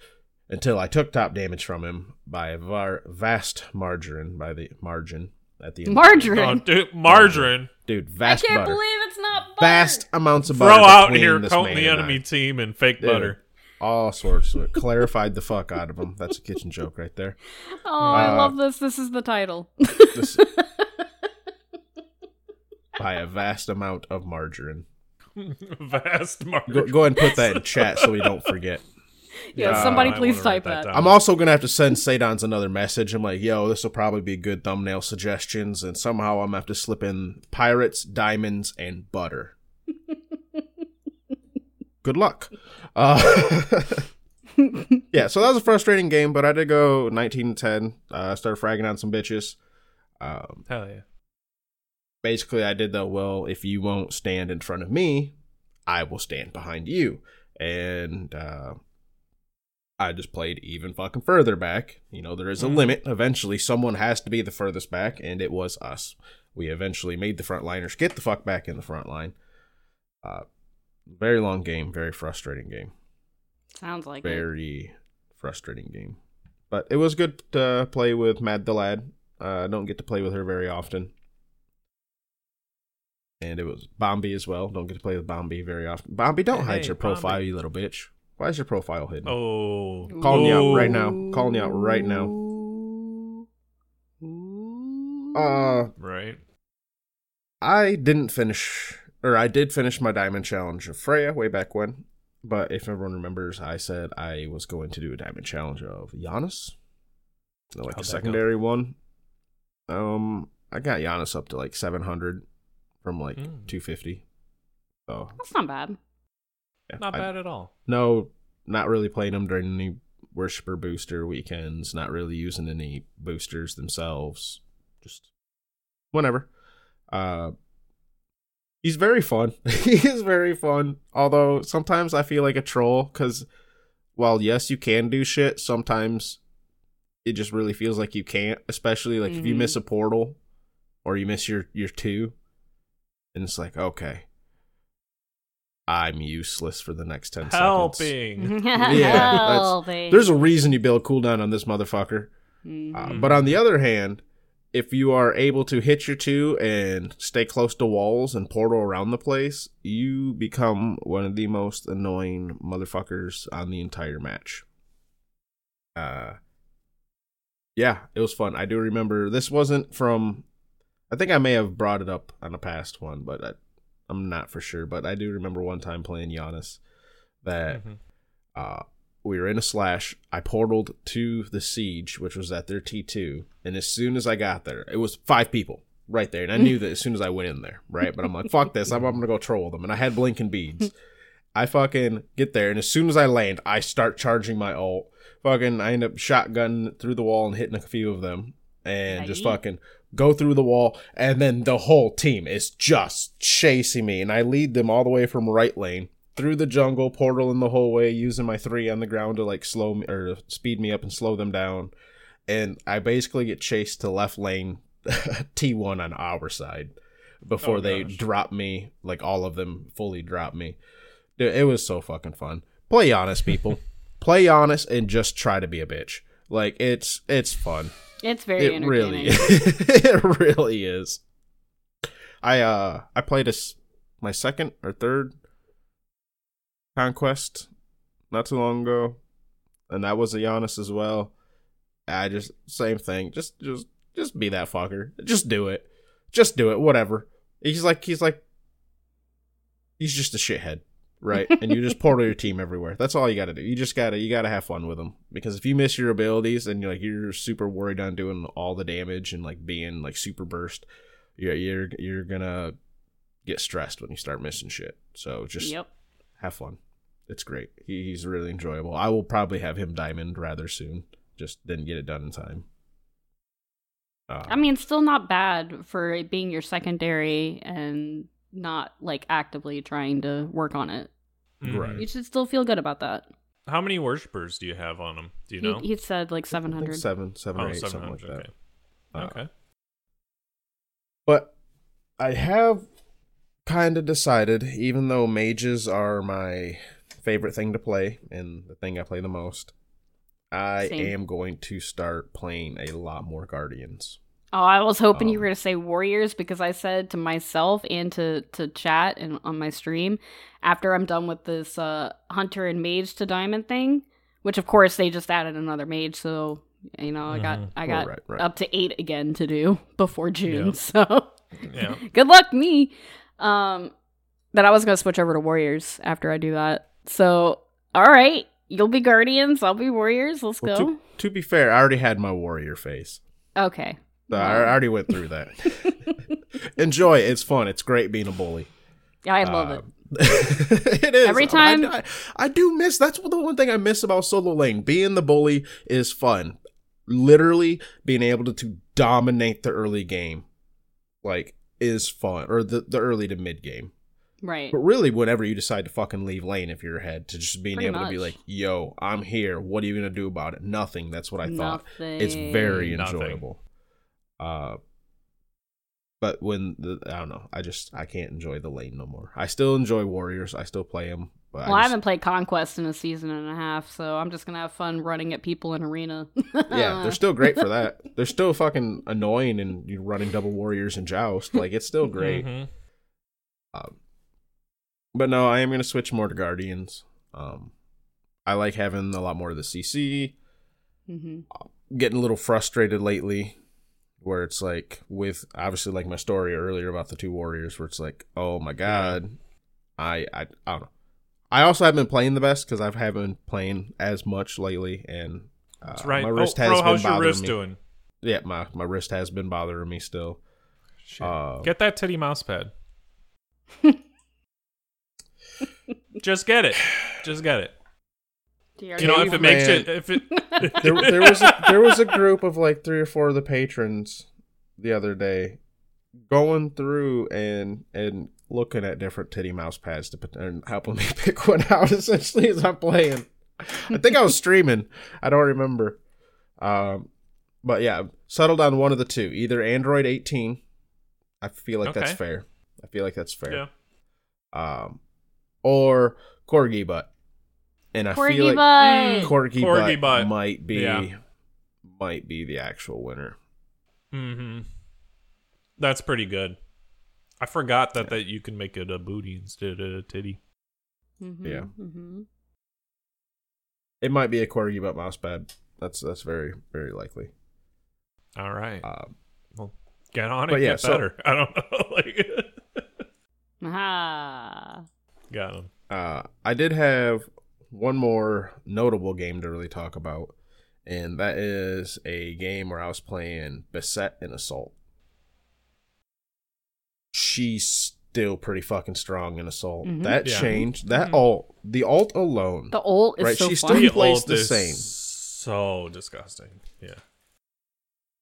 until I took top damage from him by a var- vast margarine by the margin at the end. Margarine. Oh, dude, margarine. Dude, I vast can't butter. believe it's not butter. vast amounts of Throw butter. Throw out here, this coating man the enemy I. team in fake Dude. butter. All sorts of it. Clarified the fuck out of him. That's a kitchen joke right there. Oh, I Uh, love this. This is the title. This, by a vast amount of margarine. Vast Go, margarine. go ahead and put that in chat so we don't forget. yeah, Uh, somebody please type that that. I'm also gonna have to send Sadons another message. I'm like, yo, this will probably be good thumbnail suggestions, and somehow I'm gonna have to slip in pirates, diamonds, and butter. good luck. Uh, yeah, so that was a frustrating game, but I did go 19 10. Uh, I started fragging on some bitches. Um, Hell yeah. basically, I did the well, if you won't stand in front of me, I will stand behind you. And uh, I just played even fucking further back. You know, there is a Mhm. limit. Eventually, someone has to be the furthest back, and it was us. We eventually made the frontliners get the fuck back in the front line. Uh, very long game, very frustrating game, Sounds like it. very frustrating game. But it was good to play with Mad the Lad. Uh, I don't get to play with her very often. And it was Bombi as well. Don't get to play with Bombi very often. Bombi, don't Hey, hide your profile, Bombi. you little bitch. Why is your profile hidden? Oh, Calling you out right now. Calling you out right now. Ooh. Ooh. Uh, Right. I didn't finish, or I did finish my diamond challenge of Freya way back when. But if everyone remembers, I said I was going to do a diamond challenge of Janus, like How'd a that secondary one. Um, I got Janus up to like seven hundred from like Mm. two fifty. So That's not bad. Not I- bad at all. No, not really playing them during any worshiper booster weekends. Not really using any boosters themselves. Just whenever. Uh, he's very fun. he is very fun. Although sometimes I feel like a troll because, while yes, you can do shit. Sometimes it just really feels like you can't. Especially like if you Mhm. miss a portal or you miss your your two, and it's like okay. I'm useless for the next 10 seconds. Helping. that's- Helping. There's a reason you build cooldown on this motherfucker. Uh, Mhm. but on the other hand, if you are able to hit your two and stay close to walls and portal around the place, you become one of the most annoying motherfuckers on the entire match. Uh, yeah, it was fun. I do remember this wasn't from. I think I may have brought it up on a past one, but I, I'm not for sure. But I do remember one time playing Janus that Mhm. uh, we were in a slash. I portaled to the siege, which was at their T2, and as soon as I got there, it was five people right there, and I knew that as soon as I went in there, right? But I'm like, fuck this, I'm, I'm gonna go troll them, and I had blinking beads. I fucking get there, and as soon as I land, I start charging my ult. Fucking, I end up shotgunning through the wall and hitting a few of them, and just fucking go through the wall, and then the whole team is just chasing me, and I lead them all the way from right lane through the jungle, portal in the whole way, using my three on the ground to like slow me or speed me up and slow them down, and I basically get chased to left lane, T one on our side, before Oh, they drop me, like all of them fully drop me. Dude, it was so fucking fun. Play Janus, people. Play Janus and just try to be a bitch. Like it's it's fun. It's very It entertaining. really it really is. I uh I played this my second or third conquest not too long ago, and that was a Janus as well. I just same thing. Just just just be that fucker. Just do it. Just do it. Whatever. He's like he's like he's just a shithead, right? and you just portal your team everywhere. That's all you got to do. You just gotta you gotta have fun with them because if you miss your abilities and you're like you're super worried on doing all the damage and like being like super burst, you're you're you're gonna get stressed when you start missing shit. So just Yep. have fun. It's great. He, he's really enjoyable. I will probably have him diamond rather soon. Just didn't get it done in time. Uh, I mean, still not bad for it being your secondary and not like actively trying to work on it. Right. You should still feel good about that. How many worshippers do you have on him? Do you He, know? he said like I think 700. seven, seven oh, or eight, something 700. like that. okay. Uh, okay. But I have kind of decided, even though mages are my favorite thing to play and the thing I play the most, I Same. am going to start playing a lot more guardians. Oh, I was hoping you Um, were going to say warriors because I said to myself and to to chat and on my stream after I'm done with this uh hunter and mage to diamond thing, which of course they just added another mage, so you know I got Mhm. I got right, right. up to eight again to do before June. Yeah. So Yeah. good luck me. Um, that I was gonna switch over to warriors after I do that. So all right, you'll be guardians, I'll be warriors. Let's Well, go. to, to be fair, I already had my warrior face. okay. So I I already went through that. Enjoy it. It's fun. It's great being a bully. Yeah, I love it. it. Um, it is Every time- I, I do miss. That's the one thing I miss about solo lane. Being the bully is fun. Literally being able to, to dominate the early game, like, is fun, or the the early to mid game. Right. But really, whenever you decide to fucking leave lane, if you're ahead, to just being Pretty able to be like, "Yo, I'm here. What are you gonna do about it? Nothing." That's what I thought. Nothing. It's very Nothing. Enjoyable. Uh, but when the I don't know, I just I can't enjoy the lane no more. I still enjoy Warriors. I still play them. But Well, I, just- haven't played Conquest in a season and a half, so I'm just gonna have fun running at people in arena. Yeah, they're still great for that. They're still fucking annoying, and you're running double Warriors and Joust. Like it's still great. Mhm. Um, but no, I am gonna switch more to Guardians. Um, I like having a lot more of the CC. hmm Getting a little frustrated lately, where it's like with obviously like my story earlier about the two Warriors, where it's like, oh my god, I I I don't know. I also haven't been playing the best because I haven't been playing as much lately, and uh, That's right. my oh, wrist bro, has been how's your bothering wrist me. doing? Yeah, my my wrist has been bothering me still. Shit. Uh, get that titty mouse pad. Just get it. Just get it. You know, if it makes Caveman. it, if it, there, there was a, there was a group of like three or four of the patrons the other day going through and and looking at different titty mouse pads to put, and helping me pick one out essentially as I'm playing. I think I was streaming. I don't remember. Um, but yeah, settled on one of the two, either Android 18. I feel like that's fair. I feel like that's fair. yeah. Um, or Corgi butt. And I Corgi feel like butt. Corgi, Corgi butt, butt. might be Yeah. might be the actual winner. hmm That's pretty good. I forgot that that you can make it a booty instead of a titty. Mhm, Yeah. mhm. It might be a Corgi butt mouse pad. That's that's very very likely. All right. Um, well, get on it. yeah, get so- better. I don't know. like, Aha. got him. uh, I did have one more notable game to really talk about, and that is a game where I was playing Beset and Assault. She's still pretty fucking strong in Assault. Mhm. That Yeah. changed. That Mhm. alt, the alt alone. The alt is Right, so she's fun. still- He The plays ult the same. So disgusting. Yeah.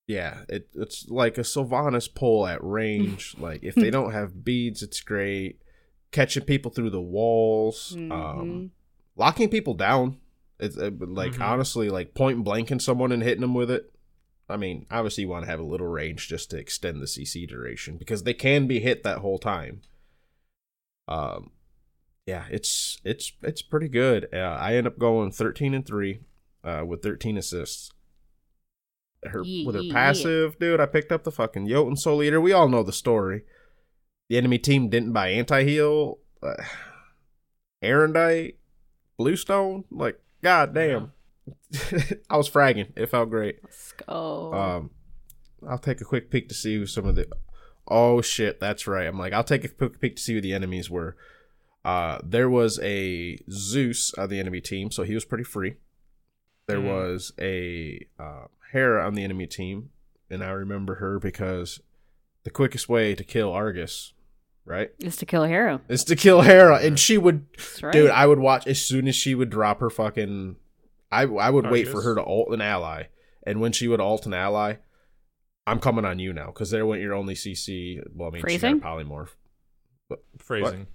Yeah, it, it's like a Sylvanas pull at range. like if they don't have beads, it's great. Catching people through the walls, um, Mhm. Locking people down. It's uh, like Mhm. honestly, like point blanking someone and hitting them with it. I mean, obviously you want to have a little range just to extend the CC duration because they can be hit that whole time. Um, yeah, it's it's it's pretty good. Uh, I end up going thirteen and three, uh, with thirteen assists. Her Ye- with her passive, dude. I picked up the fucking Jotun Soul Eater. We all know the story. The enemy team didn't buy anti heal. Uh, Arondight, Bluestone, like god damn. I was fragging. It felt great. Let's go. Um, I'll take a quick peek to see who some of the. Oh shit, that's right. I'm like, I'll take a quick peek to see who the enemies were. Uh, there was a Zeus on the enemy team, so he was pretty free. There Mhm. was a uh, Hera on the enemy team, and I remember her because the quickest way to kill Argus, right, is to kill a hero. is to kill Hera, and she would right. Dude, I would watch as soon as she would drop her fucking. I I would wait for her to alt an ally, and when she would alt an ally, I'm coming on you now because there went your only CC. Well, I mean, Phrasing? she got a polymorph. Phrasing.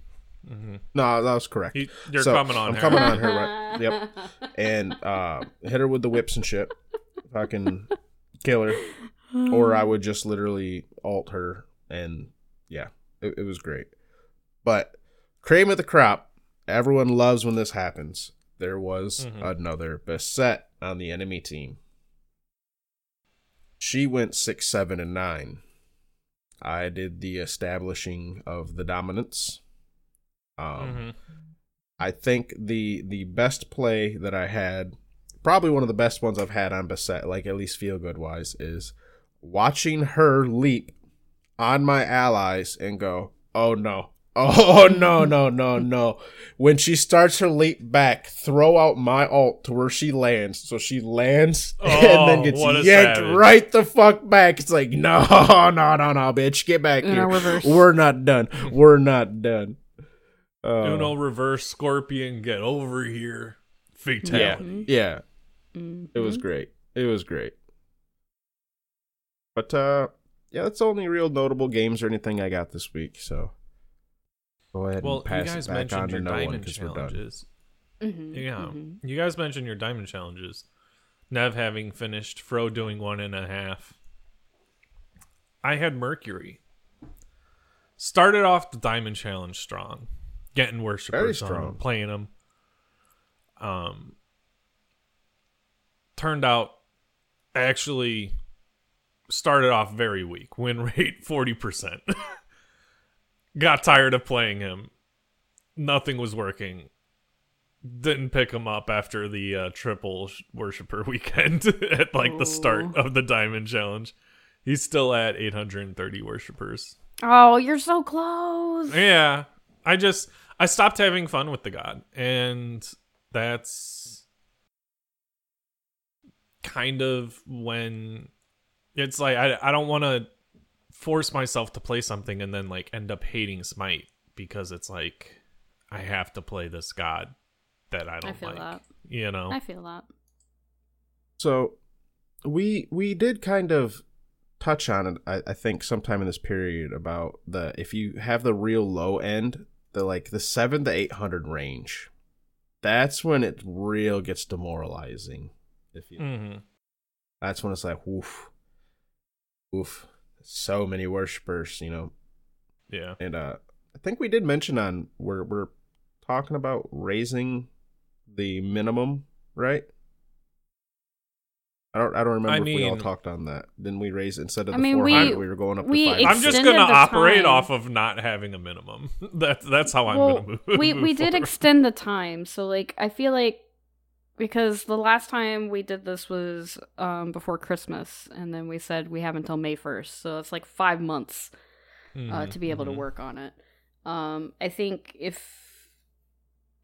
hmm No, that was correct. He, you're So, coming on I'm her. coming on her, right? Yep. And uh, hit her with the whips and shit. Fucking kill her, or I would just literally alt her, and yeah, it, it was great. But cream of the crop, everyone loves when this happens. There was Mhm. another beset on the enemy team. She went six, seven, and nine. I did the establishing of the dominance. Um, Mhm. I think the the best play that I had, probably one of the best ones I've had on Beset, like at least feel good wise, is watching her leap on my allies and go, "Oh no." Oh no no no no! When she starts her leap back, throw out my ult to where she lands, so she lands and then Oh, gets yanked savage. right the fuck back. It's like no no no no, bitch, get back Uno here. reverse. We're not done. We're not done. Uh, Uno reverse scorpion, get over here. yeah, Fatality. yeah. Mhm. It was great. It was great. But uh yeah, that's the only real notable games or anything I got this week, so go ahead Well, and pass you guys it back on mentioned to your no one diamond because we're done. challenges. Mhm, Yeah. mhm. You guys mentioned your diamond challenges. Nev having finished, Fro doing one and a half. I had Mercury. started off the Diamond Challenge strong, getting Very worshipers on, strong. playing them. Um, turned out actually started off very weak. Win rate forty percent. Got tired of playing him. Nothing was working. Didn't pick him up after the uh, triple sh- worshiper weekend at like the start of the Diamond Challenge. He's still at 830 worshipers. Oh, you're so close. Yeah, I just I stopped having fun with the god, and that's kind of when it's like I I don't want to force myself to play something and then like end up hating Smite because it's like I have to play this god that I don't feel like. that. You know, I feel that. So we we did kind of touch on it, I, I think, sometime in this period about the if you have the real low end, the like the seven to eight hundred range, that's when it real gets demoralizing. If you, mm-hmm. that's when it's like, oof, oof, so many worshippers, you know. yeah. And uh, I think we did mention on we're we're talking about raising the minimum, right? I don't I don't remember I if we all talked on that. Didn't we raise instead of I the mean, four we- we, were going up we to five. I'm just gonna operate time. off of not having a minimum. That's that's how I'm well, gonna move. we move we did forward. extend the time, so like I feel like because the last time we did this was um before Christmas, and then we said we have until May first, so it's like five months uh, Mhm, to be able to work on it. Um, I think if,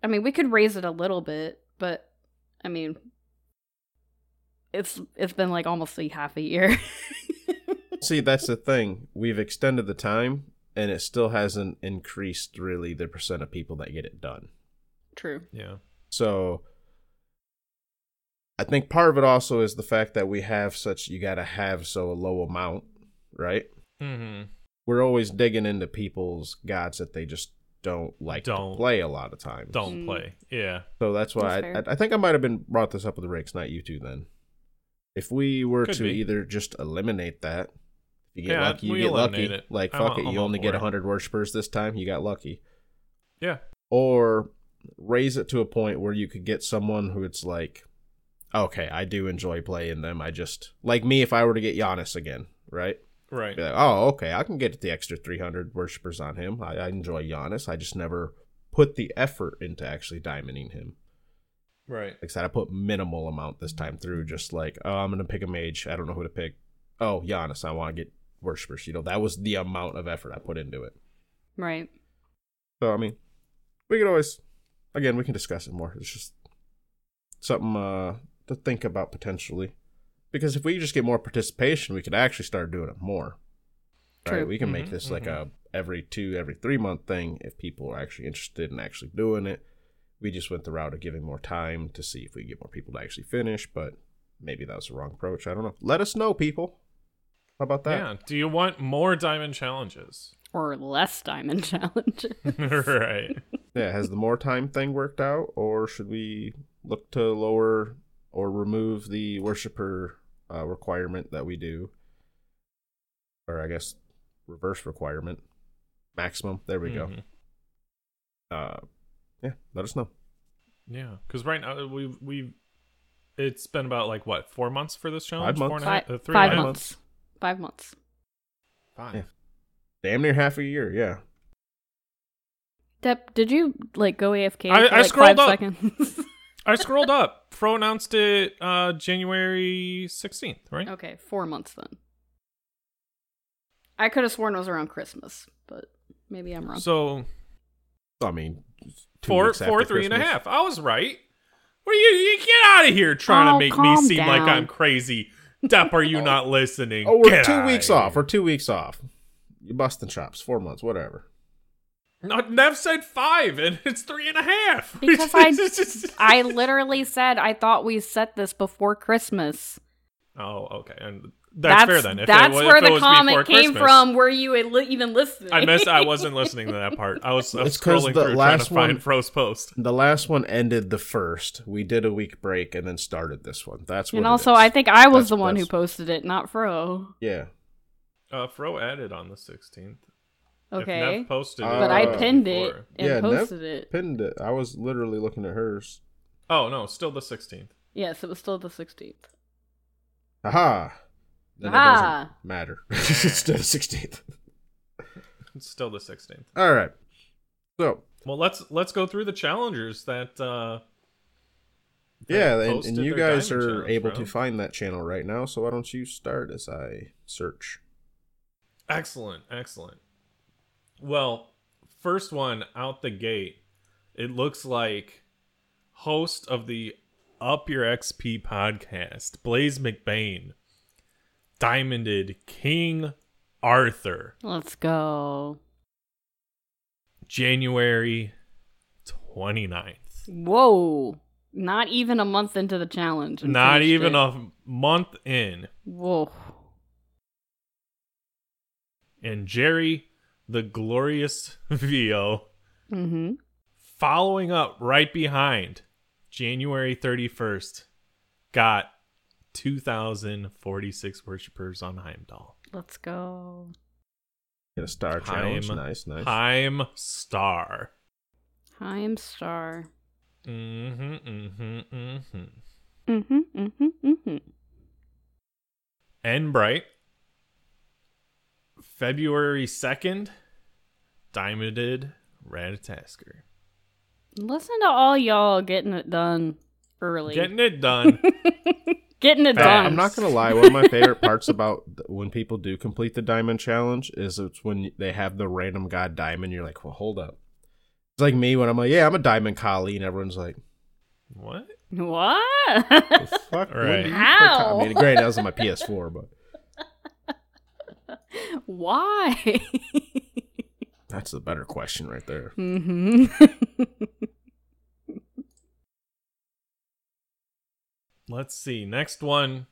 I mean, we could raise it a little bit, but I mean, it's it's been like almost like half a year. See, that's the thing. We've extended the time, and it still hasn't increased really the percent of people that get it done. True. Yeah. So I think part of it also is the fact that we have such you got to have so a low amount, right? Mm-hmm. We're always digging into people's gods that they just don't like Don't. to play a lot of times. Don't Mm. play. Yeah. So that's why That's I. I, I think I might have been brought this up with the Rakes, not you two. Then, if we were Could to be. either just eliminate that, if you get Yeah, lucky, you we get lucky. eliminate it. Like I'm fuck all- it, I'm you only get it. hundred worshippers this time. You got lucky. Yeah. or raise it to a point where you could get someone who it's like, okay, I do enjoy playing them. I just like me if I were to get Janus again, right? Right. Like, oh, okay, I can get the extra three hundred worshippers on him. I, I enjoy Janus. I just never put the effort into actually diamonding him. Right. Like I said, I put minimal amount this time through. Just like, oh, I'm gonna pick a mage. I don't know who to pick. Oh, Janus. I want to get worshippers. You know, that was the amount of effort I put into it. Right. So I mean, we could always, again, we can discuss it more. It's just something uh, to think about potentially, because if we just get more participation, we could actually start doing it more. Right? True. We can make Mhm, this like a every two, every three month thing if people are actually interested in actually doing it. We just went the route of giving more time to see if we get more people to actually finish, but maybe that was the wrong approach. I don't know. Let us know, people. How about that? Yeah. Do you want more diamond challenges? Or less diamond challenges. right. Yeah, has the more time thing worked out, or should we look to lower or remove the worshiper uh, requirement that we do, or I guess reverse requirement, maximum? There we go. Mhm. Uh, yeah, let us know. Yeah. Because right now we we it's been about like what four months for this challenge. Five months. Four and a five half- uh, three five and a half months. Five months. Five. Yeah. Damn near half a year. Yeah, Dep, did you like go AFK I- for I like scrolled five up. seconds? I scrolled up. Fro announced it uh January sixteenth, right? okay, four months then. I could have sworn it was around Christmas, but maybe I'm wrong. So I mean, two four, weeks four, after three and a half. I was right. What are you? You get out of here trying Oh, to make me calm seem like. I'm crazy. Depp, are you not listening? Oh, we're Get two weeks here. off. We're two weeks off. You busting chops. Four months. Whatever. No, Nev said five, and it's three and a half. Because I- I literally said I thought we set this before Christmas. oh, okay, and that's, fair then. If that's it, where if the comment came Christmas. from. Were you li- even listening? I missed. I wasn't listening to that part. I was, I was It's 'cause scrolling the through trying last to find one- Fro's post. The last one ended the first. We did a week break and then started this one. That's what. and it also, is. I think I was That's- the one who posted it, not Fro. Yeah. Uh, Fro added on the sixteenth. If Okay. Nev posted it. Uh, but I Uh, pinned it before. and yeah, Nev- posted it. Pinned it. I was literally looking at hers. Oh no, still the 16th. Yes, it was still the 16th. Aha. Then it doesn't matter. it's still the 16th. It's still the 16th. All right. So, Well, let's let's go through the challengers that. uh that yeah, and, and you guys are challenge, able bro. to find that channel right now. So why don't you start as I search? Excellent, excellent. Well, first one out the gate, it looks like host of the Up Your XP podcast, Blaze McBain, diamonded King Arthur, Let's go. January 29th. Whoa. Not even a month into the challenge. Not even it. a month in. Whoa. And Jerry, the glorious VO, Mm-hmm. following up right behind January 31st got 2046 worshipers on Heimdall. Let's go. Get a star challenge. Heim- Nice, nice. Heim Star. Heim Star. Mm-hmm, mm-hmm, mm-hmm. Mm-hmm. Mm-hmm. Mm-hmm. And Bright. February 2nd, Diamonded Ratatoskr. Listen to all y'all getting it done early. Getting it done. Getting it done. I'm not gonna lie. One of my favorite parts about when people do complete the diamond challenge is it's when they have the random god diamond. You're like, well, hold up. It's like me when I'm like, yeah, I'm a diamond Kali, and everyone's like, what? What? the fuck? when Right. do you How? I mean, great, that was on my PS4, but Why? that's the better question right there. mm-hmm. Let's see. Next one.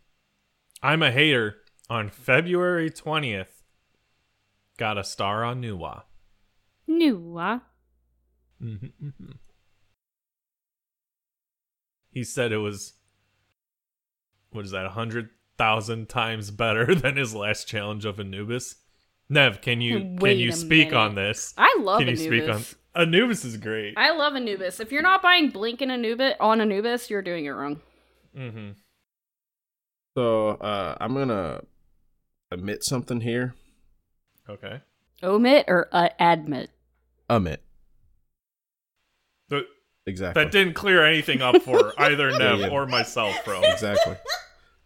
I'm a hater on February 20th. Got a star on Nuwa. New, huh? Mm-hmm, He said it was, what is that, 100,000 times better than his last challenge of Anubis. Nev, can you can you speak minute. on this? I love can you speak on Anubis is great. I love Anubis. If you're not buying Blink and Anubis on Anubis, you're doing it wrong. mm-hmm. So uh, I'm gonna admit something here. Okay. Omit or uh, admit? Omit. Th- exactly. that didn't clear anything up for either Nev or myself, bro. exactly.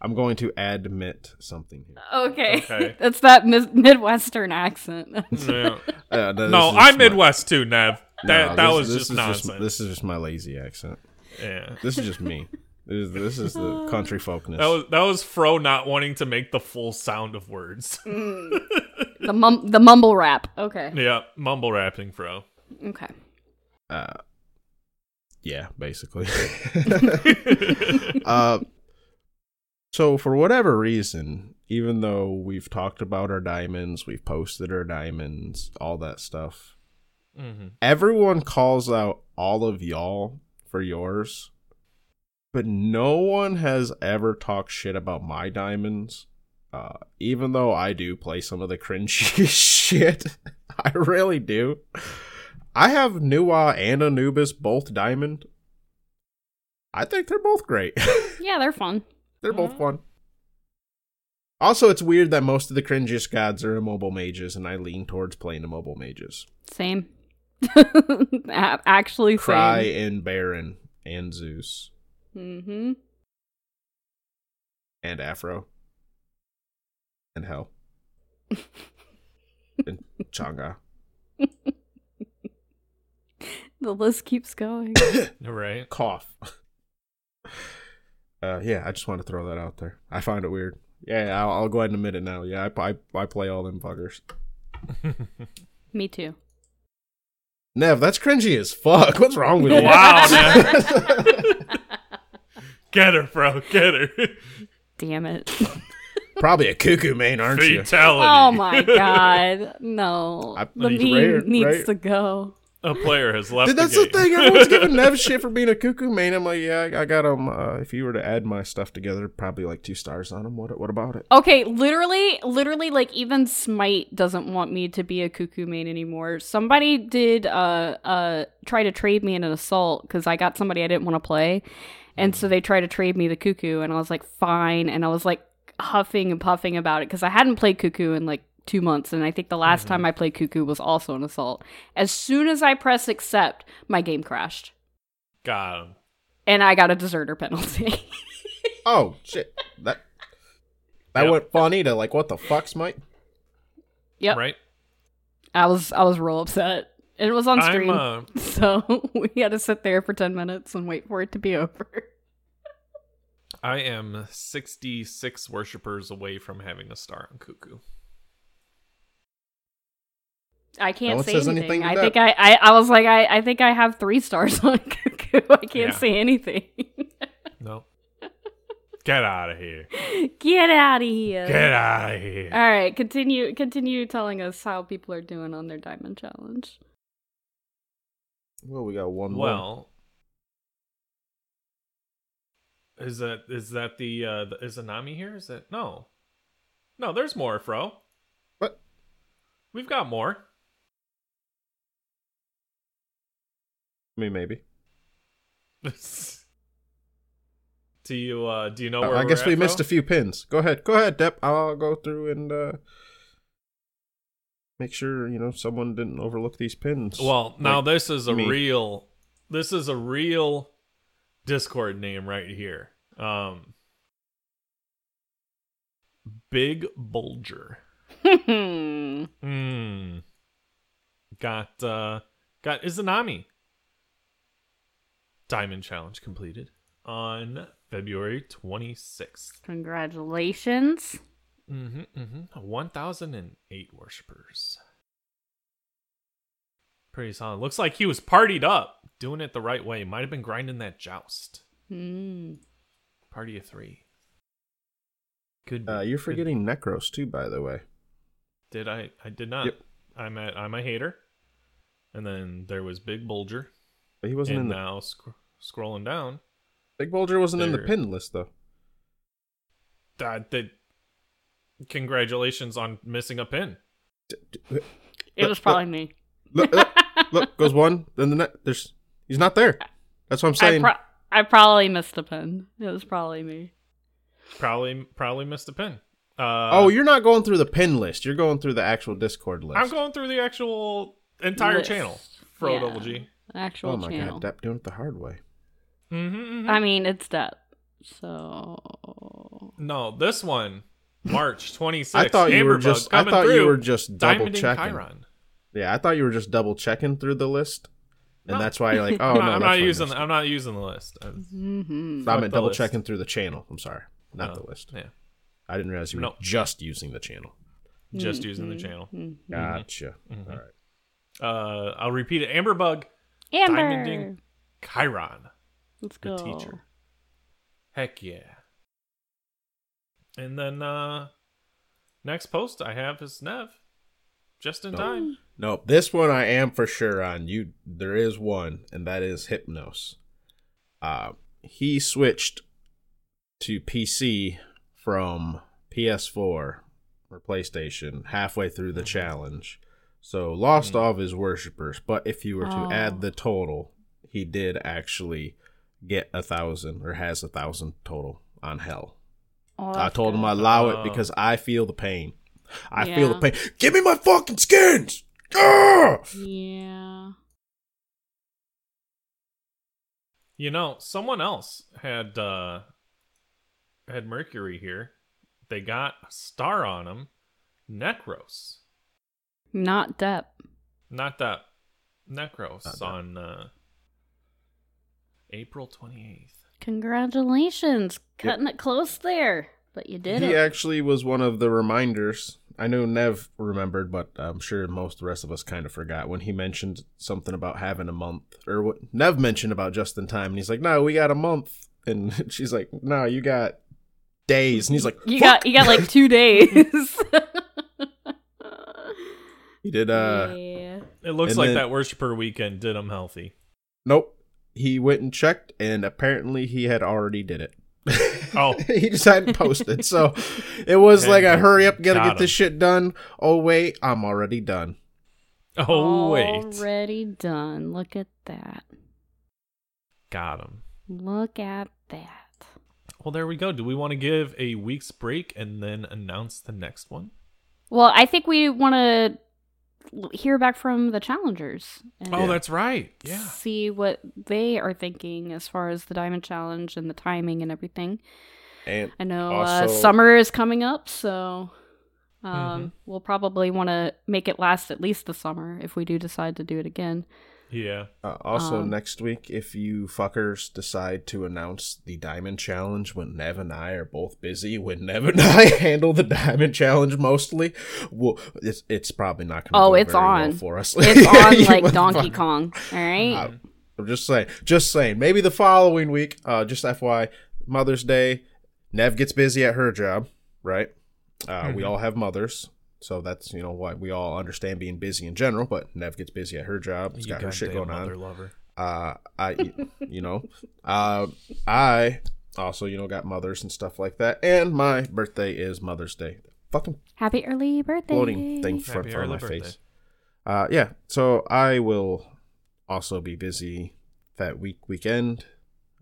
I'm going to admit something here. Okay. Okay. That's that mis- Midwestern accent. Yeah. Uh, this No, I'm my- Midwest too, Nev. That No, that this- was this just is nonsense. this is just my lazy accent. yeah. This is just me. This is, this is the country folkness. That was that was Fro not wanting to make the full sound of words. the mum- the mumble rap. Okay. yeah, mumble rapping Fro. Okay. uh, yeah, basically. uh, so for whatever reason, even though we've talked about our diamonds, we've posted our diamonds, all that stuff, Mm-hmm. everyone calls out all of y'all for yours, but no one has ever talked shit about my diamonds. Uh, even though I do play some of the cringy shit, I really do. I have Nuwa and Anubis both diamond. I think they're both great. Yeah, they're fun. They're both fun. Also, it's weird that most of the cringiest gods are immobile mages, and I lean towards playing immobile mages. Same. Actually, Cry same. and Baron and Zeus Mm-hmm. and Afro and Hel and Chang'e. The list keeps going. Right. Cough. Uh, yeah, I just want to throw that out there. I find it weird. Yeah, I'll, I'll go ahead and admit it now. Yeah, I, I, I play all them fuckers. Me too. Nev, that's cringy as fuck. What's wrong with you? Wow, man. Get her, bro. Get her. Damn it. Probably a cuckoo man, aren't you? Fatality. Oh my god. No. I- the He's meme rare, needs right? to go. A player has left. Dude, that's the, the, thing. Everyone's giving Nev shit for being a cuckoo main. I'm like, yeah, I, I got him. Uh, if you were to add my stuff together, probably like two stars on him. What? What about it? Okay, literally, literally, like even Smite doesn't want me to be a cuckoo main anymore. Somebody did uh uh try to trade me in an assault because I got somebody I didn't want to play, and so they tried to trade me the cuckoo, and I was like, fine, and I was like huffing and puffing about it because I hadn't played cuckoo in like two months, and I think the last time I played cuckoo was also an assault. As soon as I press accept, my game crashed, Got him. and I got a deserter penalty. Oh shit! That that Yep. went funny to like what the fuck's Smite? yep, Right. I was I was real upset, it was on stream. Uh, So we had to sit there for 10 minutes and wait for it to be over. I am 66 worshippers away from having a star on Cuckoo. I can't one say anything. anything I that. think I, I, I was like, I, I think I have three stars on Cuckoo. I can't Yeah. say anything. No. Get out of here. Get out of here. Get out of here. All right, continue continue telling us how people are doing on their diamond challenge. Well, we got one more. Well, is that is that the uh the, Izanami here? Is that no? No, there's more, Fro. What? We've got more. I mean, maybe. do you uh do you know Uh, where I we're guess at, we missed Fro? a few pins. Go ahead, go ahead, Dep. I'll go through and uh make sure you know someone didn't overlook these pins. Well, now Like, this is a me. real this is a real Discord name right here. Um Big Bulger. Hmm. Hmm. Got uh got Izanami. Diamond challenge completed on February 26th. Congratulations. Mm-hmm, mm-hmm. 1,008 worshippers. Pretty solid. Looks like he was partied up, doing it the right way. Might have been grinding that joust. Hmm. Party of three. Could be. uh, you're Could forgetting Necros too, by the way. Did I? I did not. Yep. I'm at. I'm a hater. And then there was Big Bulger. But he wasn't and in the now sc- scrolling down, Big Bulger wasn't in the pin list though. that that. Congratulations on missing a pin. D- d- It Look, was probably me. Look, look, look, goes one, then the net. There's he's not there. That's what I'm I, saying. pro- I probably missed a pin. It was probably me. Probably probably missed a pin. Uh, oh, you're not going through the pin list. You're going through the actual Discord list. I'm going through the actual entire List. channel. Fro Yeah. Double G. Actual oh my channel. god, Dep doing it the hard way. Mm-hmm, I mean, it's that. So No, this one, March 26th. I thought you were just. I coming thought you were just double checking. Chiron. Yeah, I thought you were just double checking through the list, and No. that's why you're like, oh I'm no, not, I'm that's not using. I'm not using the list. Fine. I fuck meant double list. checking through the channel. I'm sorry, not uh, the list. Yeah, I didn't realize you were No. just using the channel. just using the channel. Mhm. Gotcha. Mhm. All right. Uh, I'll repeat it. Amberbug, Amber. Diamonding. Chiron, Let's the go. teacher. Heck yeah. And then uh next post I have is Nev. Just in Oh. time. Nope. This one I am for sure on. You there is one, and that is Hypnos. Uh he switched to PC from PS4 or PlayStation halfway through the challenge. So lost all of his worshippers, but if you were to Oh. add the total, he did actually get a thousand or has a thousand total on Hel. Oh, I that's told him good. I allow it Oh. because I feel the pain. I feel the pain. Give me my fucking skins. Ah! Yeah. You know, someone else had uh had Mercury here. They got a star on him. Necros. Not Depp. Not that. Necros Not that. on uh April 28th. Congratulations. Cutting it close there. But you did he it. He actually was one of the reminders. I know Nev remembered, but I'm sure most of the rest of us kind of forgot when he mentioned something about having a month, or what Nev mentioned about just in time, and he's like, "No, we got a month," and she's like, "No, you got days," and he's like, You "Fuck." got you got like two days. He did. uh yeah. It looks like then- that worshiper weekend did him healthy. Nope. He went and checked, and apparently he had already did it. Oh. he just hadn't posted. So it was Okay, like a hurry up, gotta Got get this shit done. Oh wait, I'm already done. Oh wait, Already done. Look at that. got him. Look at that. Well, there we go. Do we want to give a week's break and then announce the next one? Well, I think we want to hear back from the challengers. And Oh, that's right. Yeah. See what they are thinking as far as the diamond challenge and the timing and everything. And I know uh, summer is coming up, so um, Mhm. we'll probably want to make it last at least the summer if we do decide to do it again. Yeah. uh, also Um, next week, if you fuckers decide to announce the diamond challenge when Nev and I are both busy, when Nev and I handle the diamond challenge mostly, well, it's it's probably not going to Oh, go it's very well on. for us. It's on like Donkey. Kong. All right. Uh, I'm just saying, just saying. Maybe the following week, uh, just FY, Mother's Day, Nev gets busy at her job, right? Uh, We Mhm. all have mothers, so that's you know why we all understand being busy in general. But Nev gets busy at her job. She's You got her shit going mother on. lover. Uh, I, you know, uh, I also you know got mothers and stuff like that. And my birthday is Mother's Day. Fucking Happy early birthday. floating thing for, Happy for early my birthday. face. Uh, yeah. So I will also be busy that week weekend.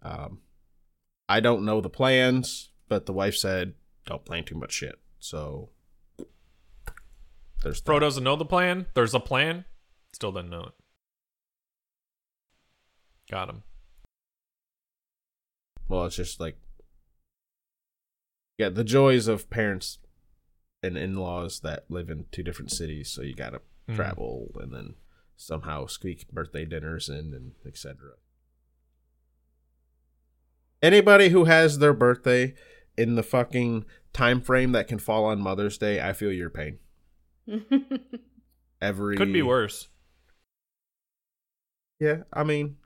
Um, I don't know the plans, but the wife said don't plan too much shit. So there's Fro doesn't know the plan. There's a plan. Still doesn't know it. Got him. Well, it's just like yeah, the joys of parents and in-laws that live in two different cities. So you gotta Mhm. travel and then somehow squeak birthday dinners in and etc. Anybody who has their birthday in the fucking time frame that can fall on Mother's Day, I feel your pain. Every Could be worse. Yeah, I mean,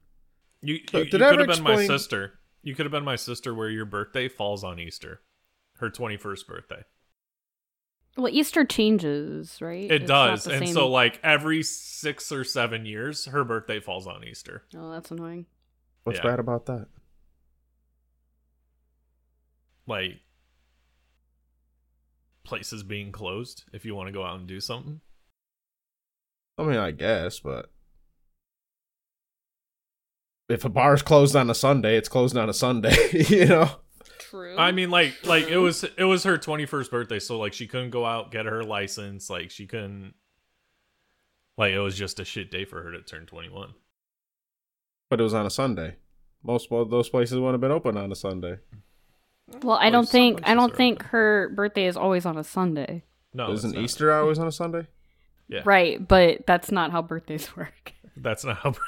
You, you, But you could ever have been my sister. You could have been my sister where your birthday falls on Easter. Her 21st birthday. well, Easter changes, right? It It's does. And same- so, like, every six or seven years, her birthday falls on Easter. Oh, that's annoying. what's Yeah. bad about that? Like, places being closed if you want to go out and do something. I mean, I guess, but if a bar's closed on a Sunday, it's closed on a Sunday, you know. True. I mean, like, like it was it was her 21st birthday, so like she couldn't go out get her license. Like she couldn't. Like it was just a shit day for her to turn 21. But it was on a Sunday. Most of those places wouldn't have been open on a Sunday. Well, I don't think I don't think open. her birthday is always on a Sunday. No, Isn't it's not. Easter always on a Sunday? Yeah, Right, but that's not how birthdays work. That's not how birthdays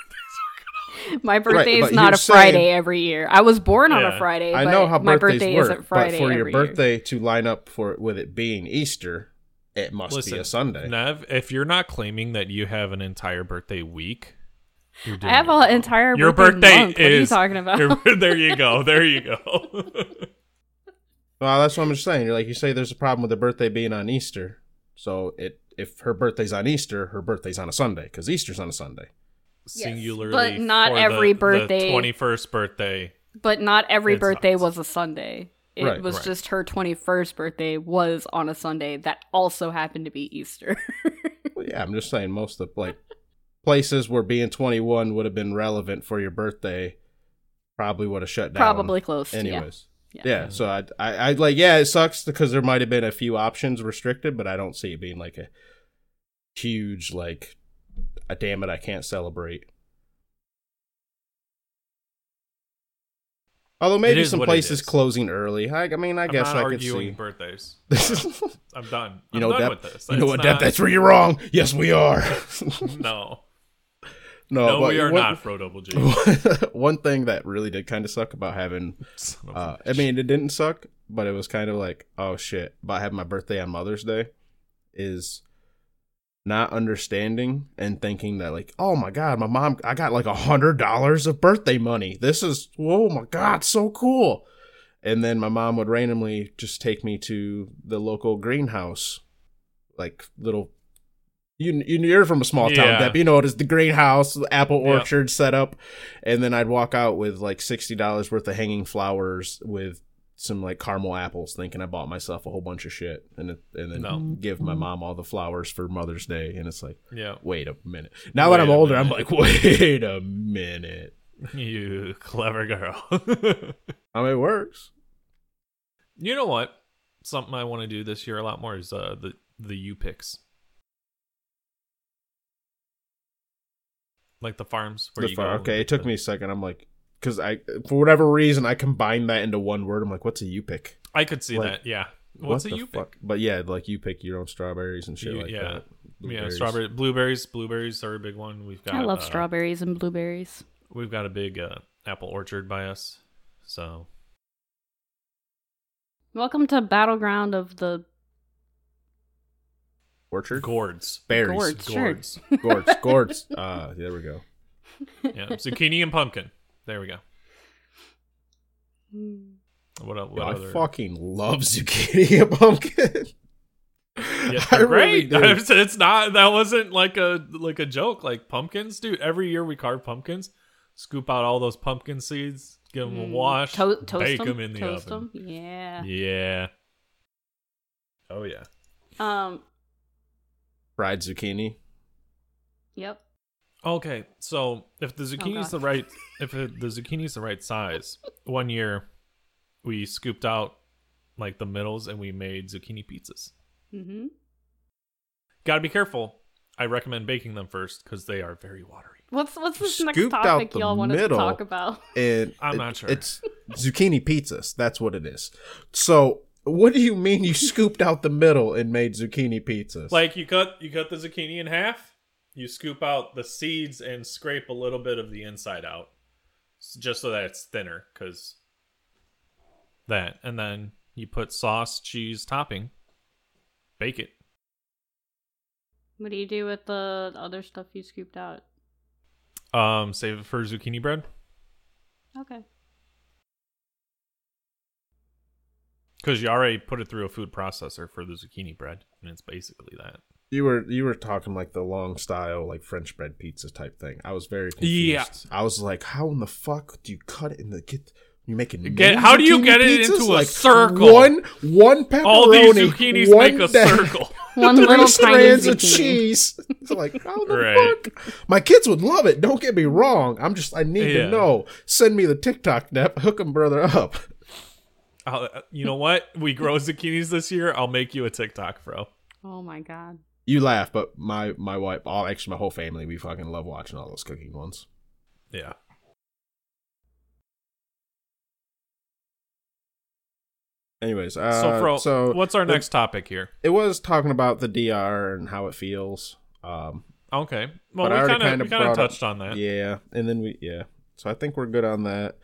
work. My birthday but is not you're a Friday saying- every year. I was born on a Friday. I but know how my birthday work, isn't Friday but for your every year. birthday to line up for with it being Easter, it must Listen, be a Sunday. Nev, if you're not claiming that you have an entire birthday week, you're I have an entire Your birthday, birthday month. What are you is- talking about? Your- there you go. There you go. Well, that's what I'm just saying. You're like you say, there's a problem with the birthday being on Easter, so it if her birthday's on Easter, her birthday's on a Sunday because Easter's on a Sunday. Singularly, but not for every the, birthday- 21st birthday. but not every birthday not. was a Sunday. It Right, was right. just her 21st birthday was on a Sunday that also happened to be Easter. Well, yeah, I'm just saying most of like places where being 21 would have been relevant for your birthday probably would have shut down. Probably close. Anyways. Yeah. Yeah. so I, I, I like, yeah, it sucks because there might have been a few options restricted, but I don't see it being like a huge, like, a damn it, I can't celebrate. Although maybe some places closing early. I, I mean, I I'm guess not I could arguing see. birthdays. I'm done. You I'm know, done Dep, with this. you know It's what, Dep, not- that's where you're wrong. Yes, we are. no, no, no, but we are one- not Fro Double G. one thing that really did kind of suck about having Son of a uh, I mean it didn't suck but it was kind of like oh shit about having my birthday on Mother's Day is not understanding and thinking that like oh my god my mom I got like a hundred dollars of birthday money. This is oh my god so cool. And then my mom would randomly just take me to the local greenhouse like little you, you you're from a small town, Yeah. Dep. You know it is the greenhouse, the apple Yeah. orchard set up, and then I'd walk out with like sixty dollars worth of hanging flowers with some like caramel apples, thinking I bought myself a whole bunch of shit, and it, and then No. give my mom all the flowers for Mother's Day, and it's like, Yeah. wait a minute. Now that I'm a older, I'm like, wait a minute. You clever girl. I mean, it works. you know what? Something I want to do this year a lot more is uh the the U picks. Like the farms where The you far- go okay, it took the- me a second. I'm like, because I for whatever reason I combined that into one word. I'm like, what's a you pick? I could see like, that. Yeah. What's what a the U pick? But yeah, like you pick your own strawberries and shit You- like yeah. that. Yeah, Blueberries. strawberry, blueberries, blueberries are a big one. We've got. I love uh, strawberries and blueberries. We've got a big uh, apple orchard by us, so Welcome to Battleground of the orchard. gourds, Berries. Gourds. Sure. gourds. Gourds. Gourds. Uh, there we go. yeah, zucchini and pumpkin. There we go. What, el- what Yo, I fucking love zucchini and pumpkin. Yeah, I they're really great. do. It's, it's not. That wasn't like a like a joke. Like pumpkins, dude. Every year we carve pumpkins, scoop out all those pumpkin seeds, give them a Mm, wash, to- toast bake them, them in the toast oven. 'em? Yeah. Yeah. Oh yeah. Um. Fried zucchini. Yep. Okay, so if the Oh, zucchini's God. the right, if it, the zucchini's the right size, one year we scooped out like the middles and we made zucchini pizzas. Mm-hmm. Got to be careful. I recommend baking them first because they are very watery. What's what's this Scooped next out topic y'all wanted middle. to talk about? And I'm it- not sure. It's zucchini pizzas. That's what it is. So, what do you mean you scooped out the middle and made zucchini pizzas? Like you cut you cut the zucchini in half, you scoop out the seeds and scrape a little bit of the inside out, just so that it's thinner. Cause that, and then you put sauce, cheese, topping, bake it. What do you do with the other stuff you scooped out? Um, save it for zucchini bread Okay. Because you already put it through a food processor for the zucchini bread, and it's basically that. you were you were talking like the long style like French bread pizza type thing. I was very confused. Yeah. I was like, how in the fuck do you cut it in the get? You making Get- how do you zucchini get it pizzas? into a Like, circle? One one pepperoni. All these zucchinis one make a da- circle. One three little tiny strands of cheese. It's like, how the Right. fuck? My kids would love it. Don't get me wrong. I'm just, I need Yeah. to know. Send me the TikTok, Nev. Hook 'em brother up. I'll, uh, you know what? We grow zucchinis this year. I'll make you a TikTok, bro. Oh my god. You laugh, but my my wife, all actually my whole family, we fucking love watching all those cooking ones. Yeah. Anyways, uh, So, Fro, so what's our the- next topic here? It was talking about the DR and how it feels. Um, Okay. Well, I we already kind of kinda we kind of brought up- touched on that. Yeah, and then we yeah. So I think we're good on that.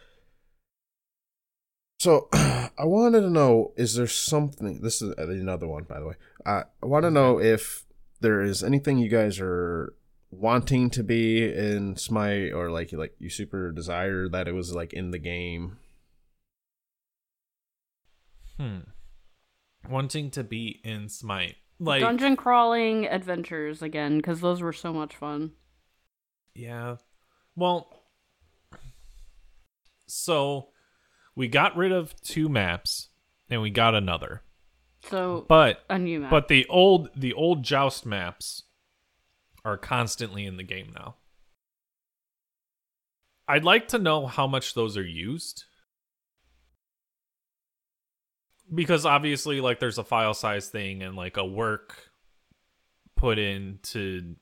So I wanted to know: is there something? This is another one, by the way. Uh, I want to know if there is anything you guys are wanting to be in Smite, or like like you super desire that it was like in the game. Hmm. Wanting to be in Smite, like Dungeon crawling adventures again, because those were so much fun. yeah. Well, so we got rid of two maps and we got another, So but a new map. but the old the old joust maps are constantly in the game now. I'd like to know how much those are used. Because obviously like there's a file size thing and like a work put into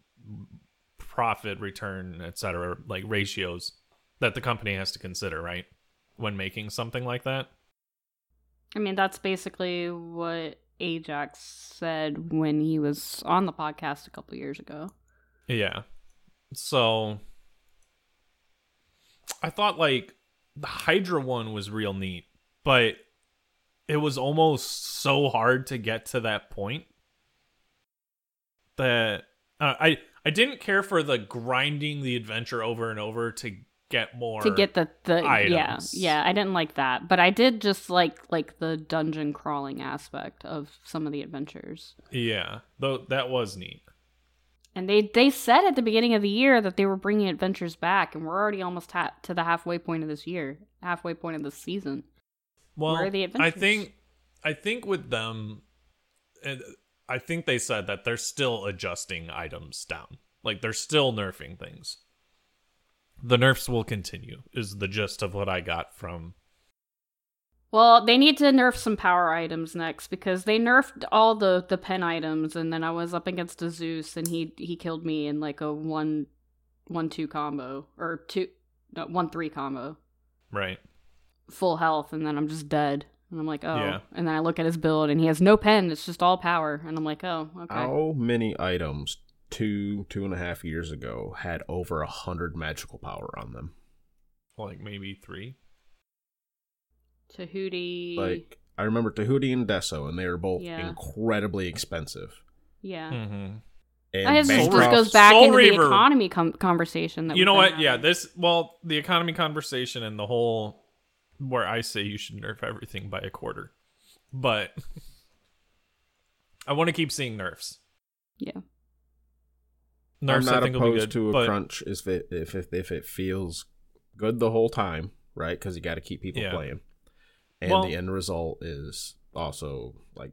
profit return etc like ratios that the company has to consider, right? When making something like that. I mean, that's basically what Ajax said when he was on the podcast a couple years ago. Yeah. So I thought like the Hydra one was real neat, but it was almost so hard to get to that point that uh, I I didn't care for the grinding the adventure over and over to get more to get the the yeah items. yeah I didn't like that, but I did just like like the dungeon crawling aspect of some of the adventures. yeah though that was neat And they they said at the beginning of the year that they were bringing adventures back, and we're already almost ha- to the halfway point of this year, halfway point of this season. Well, Where are the adventures? I think, I think with them, and I think they said that they're still adjusting items down. Like they're still nerfing things. The nerfs will continue. Is the gist of what I got from. Well, they need to nerf some power items next because they nerfed all the the pen items, and then I was up against a Zeus, and he he killed me in like a one one two combo or two no, one three combo, Right. full health, and then I'm just dead. And I'm like, oh. Yeah. And then I look at his build, and he has no pen. It's just all power, and I'm like, oh, okay. How many items two two and a half years ago had over a hundred magical power on them? Like maybe three. Tahuti. Like I remember Tahuti and Deso, and they were both Yeah. incredibly expensive. yeah. Mm-hmm. And I guess this Bancroft- goes back Soul into Reaver- the economy com- conversation. That You know been what? Yeah, this well, the economy conversation and the whole where I say you should nerf everything by a quarter. But I want to keep seeing nerfs. Yeah. Nerfs I'm not I think will be opposed good, to a but crunch if it if if, if it feels good the whole time, right? Because you got to keep people Yeah. playing, and Well- the end result is also like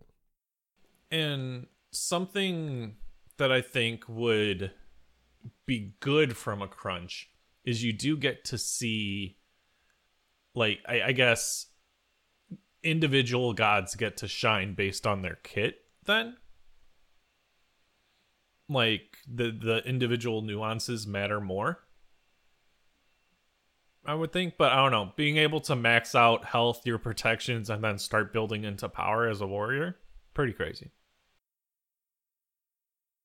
and something that I think would be good from a crunch is you do get to see like I, I guess individual gods get to shine based on their kit then like the the individual nuances matter more I would think, but I don't know. Being able to max out health, your protections, and then start building into power as a warrior, pretty crazy.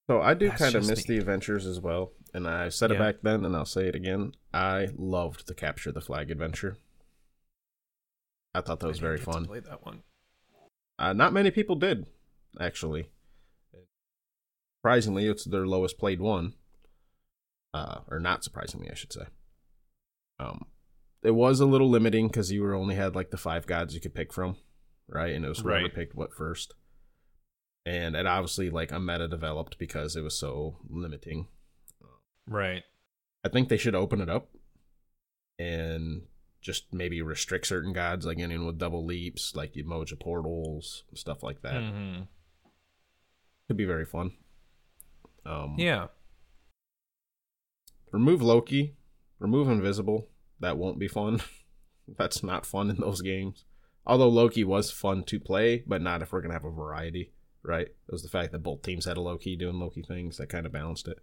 So I do kind of miss me. the adventures as well, and I said it Yeah. back then, and I'll say it again. I loved the capture the flag adventure. I thought that was I very didn't to fun. Play that one. Uh, not many people did, actually. Surprisingly, it's their lowest played one. Uh, or not surprisingly, I should say. Um, it was a little limiting because you were only had like the five gods you could pick from, right? And it was whoever Right. picked what first. And it obviously like a meta developed because it was so limiting. Right. I think they should open it up and just maybe restrict certain gods, like anyone with double leaps, like emoji portals, stuff like that. hmm Could be very fun. Um, Yeah. Remove Loki. Remove Invisible. That won't be fun. That's not fun in those games. Although Loki was fun to play, but not if we're gonna have a variety, right? It was the fact that both teams had a Loki doing Loki things that kind of balanced it.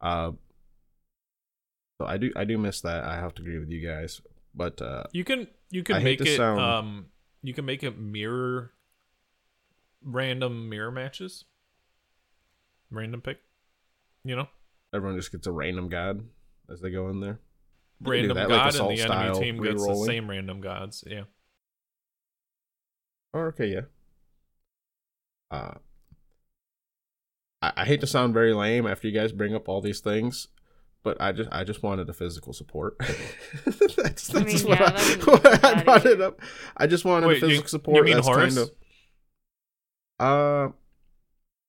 Uh, so I do I do miss that. I have to agree with you guys, but uh, You can you can I make it sound- um you can make it mirror random mirror matches. Random pick. You know? everyone just gets a random god as they go in there. You Random that, like god Assault and the enemy style team gets the same random gods. Yeah. Oh, okay, yeah. Uh, I, I hate to sound very lame after you guys bring up all these things, but I just I just wanted a physical support. that's I mean, what yeah, I, that wouldn't why be I brought it up. I just wanted Wait, a you- physical you support. mean that's Horus? kind of uh,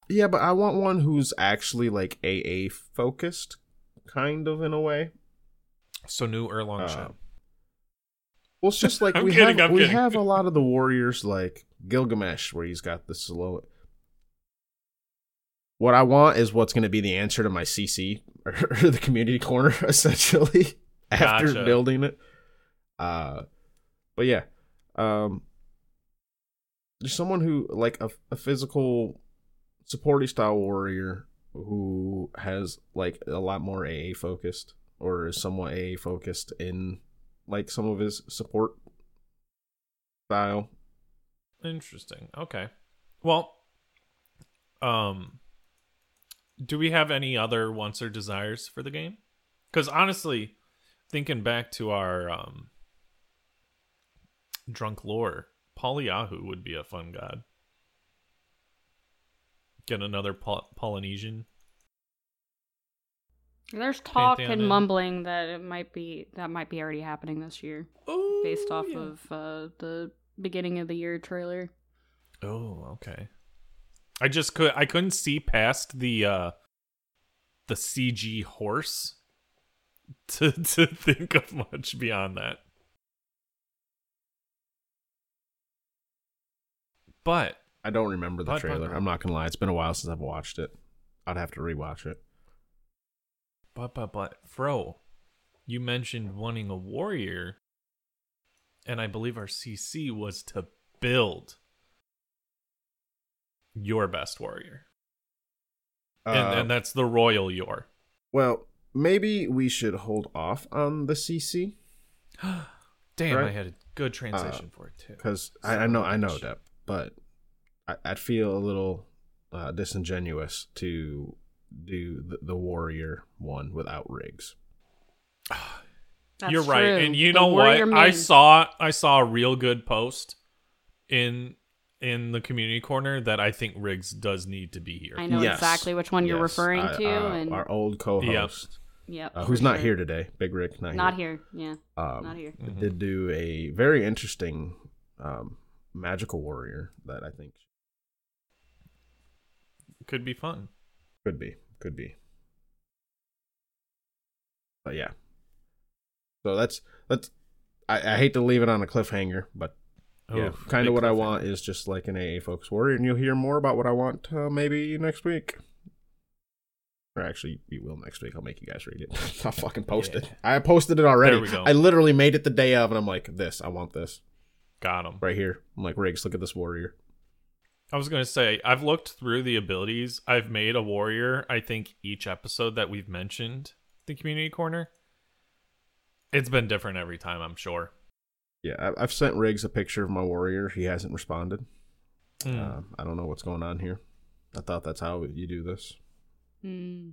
yeah, but I want one who's actually like AA focused, kind of in a way. So new Erlang Uh. Well, it's just like we kidding, have I'm we kidding. have a lot of the warriors like Gilgamesh, where he's got the slow. What I want is what's going to be the answer to my CC or, the community corner, essentially after Gotcha. building it. Uh, but yeah, um, there's someone who like a, a physical supporty style warrior who has like a lot more AA focused or is somewhat AA focused in like some of his support style. Interesting. Okay. Well, um, do we have any other wants or desires for the game? Because honestly, thinking back to our um, drunk lore, Poliahu would be a fun god. Get another Pol- Polynesian. There's talk Pantheon and in. mumbling that it might be that might be already happening this year, Oh, based off yeah. of uh, the beginning of the year trailer. Oh, okay. I just could I couldn't see past the uh the CG horse to to think of much beyond that. But I don't remember the trailer. I'm not gonna lie. It's been a while since I've watched it. I'd have to rewatch it. but but but Fro, you mentioned wanting a warrior, and I believe our CC was to build your best warrior, and, Uh, and that's the royal your. well, maybe we should hold off on the CC Damn, I had a good translation for it too. because I, I know I know Son of a that, but I, I'd feel a little uh, disingenuous to do the, the warrior one without Riggs. That's You're right, true. and you The know what? warrior I saw I saw a real good post in in the community corner that I think Riggs does need to be here. I know Yes. exactly which one you're referring I- to, uh, and our old co-host, yep, uh, who's not sure. here today, Big Rick, not, Not here. here. Yeah, Um, not here. Did do a very interesting um, magical warrior that I think Could be fun. could be could be. But yeah. So that's that's. I, I hate to leave it on a cliffhanger, but yeah, kind of what I want is just like an AA Focus Warrior, and you'll hear more about what I want uh, maybe next week. Or actually, you will next week. I'll make you guys read it. I'll fucking post it. I posted it already. There we go. I literally made it the day of, and I'm like, this. I want this Got him. right here. I'm like, Riggs, look at this warrior. I was gonna say I've looked through the abilities. I've made a warrior. I think each episode that we've mentioned the community corner. It's been different every time. I'm sure. Yeah, I, I've sent Riggs a picture of my warrior. He hasn't responded. Uh, I don't know what's going on here. I thought that's how you do this. Hmm.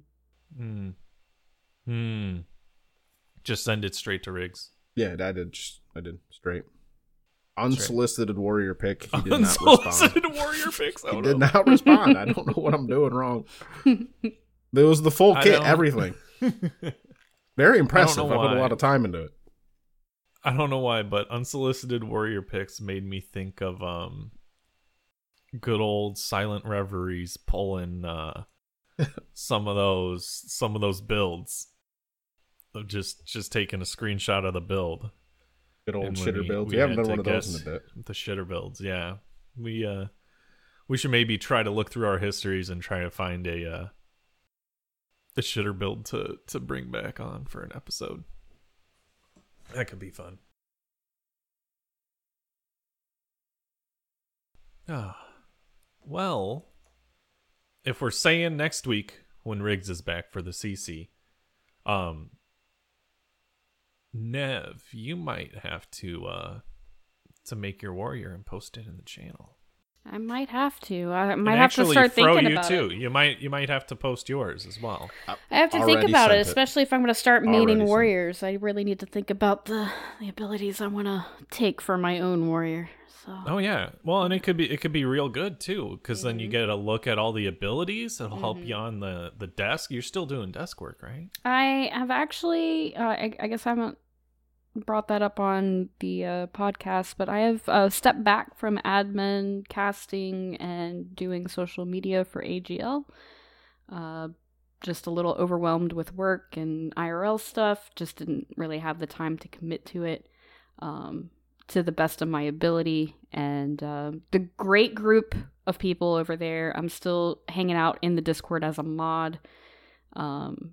Hmm. Hmm. Just send it straight to Riggs. Yeah, I did. Just, I did straight. Unsolicited warrior pick. He did not respond. Unsolicited warrior picks. Oh, He did no. not respond. I don't know what I'm doing wrong. There was the full I kit, don't- everything. Very impressive. I, know put a lot of time into it. I don't know why, but unsolicited warrior picks made me think of um good old silent reveries pulling uh some of those some of those builds of just just taking a screenshot of the build Good old shitter we- builds. we We haven't done one of those in a bit. the shitter builds yeah we uh we should maybe try to look through our histories and try to find a uh a shitter build to to bring back on for an episode that could be fun Ah, well, if we're saying next week when Riggs is back for the CC, um, Nev, you might have to uh to make your warrior and post it in the channel. I might have to. I might and have to start Fro, thinking you about too. it. You might you might have to post yours as well. I have to think about it, it. especially if I'm going to start Already mating sent it. warriors. I really need to think about the the abilities I want to take for my own warrior. So Oh yeah. Well, and it could be it could be real good too, because then Mm-hmm. you get a look at all the abilities. It'll help you on the the desk. You're still doing desk work, right? I have actually, uh, I, I guess I haven't brought that up on the uh, podcast, but I have uh, stepped back from admin, casting, and doing social media for AGL. Uh, just a little overwhelmed with work and IRL stuff. Just didn't really have the time to commit to it um, to the best of my ability. And uh, the great group of people over there, I'm still hanging out in the Discord as a mod. Um,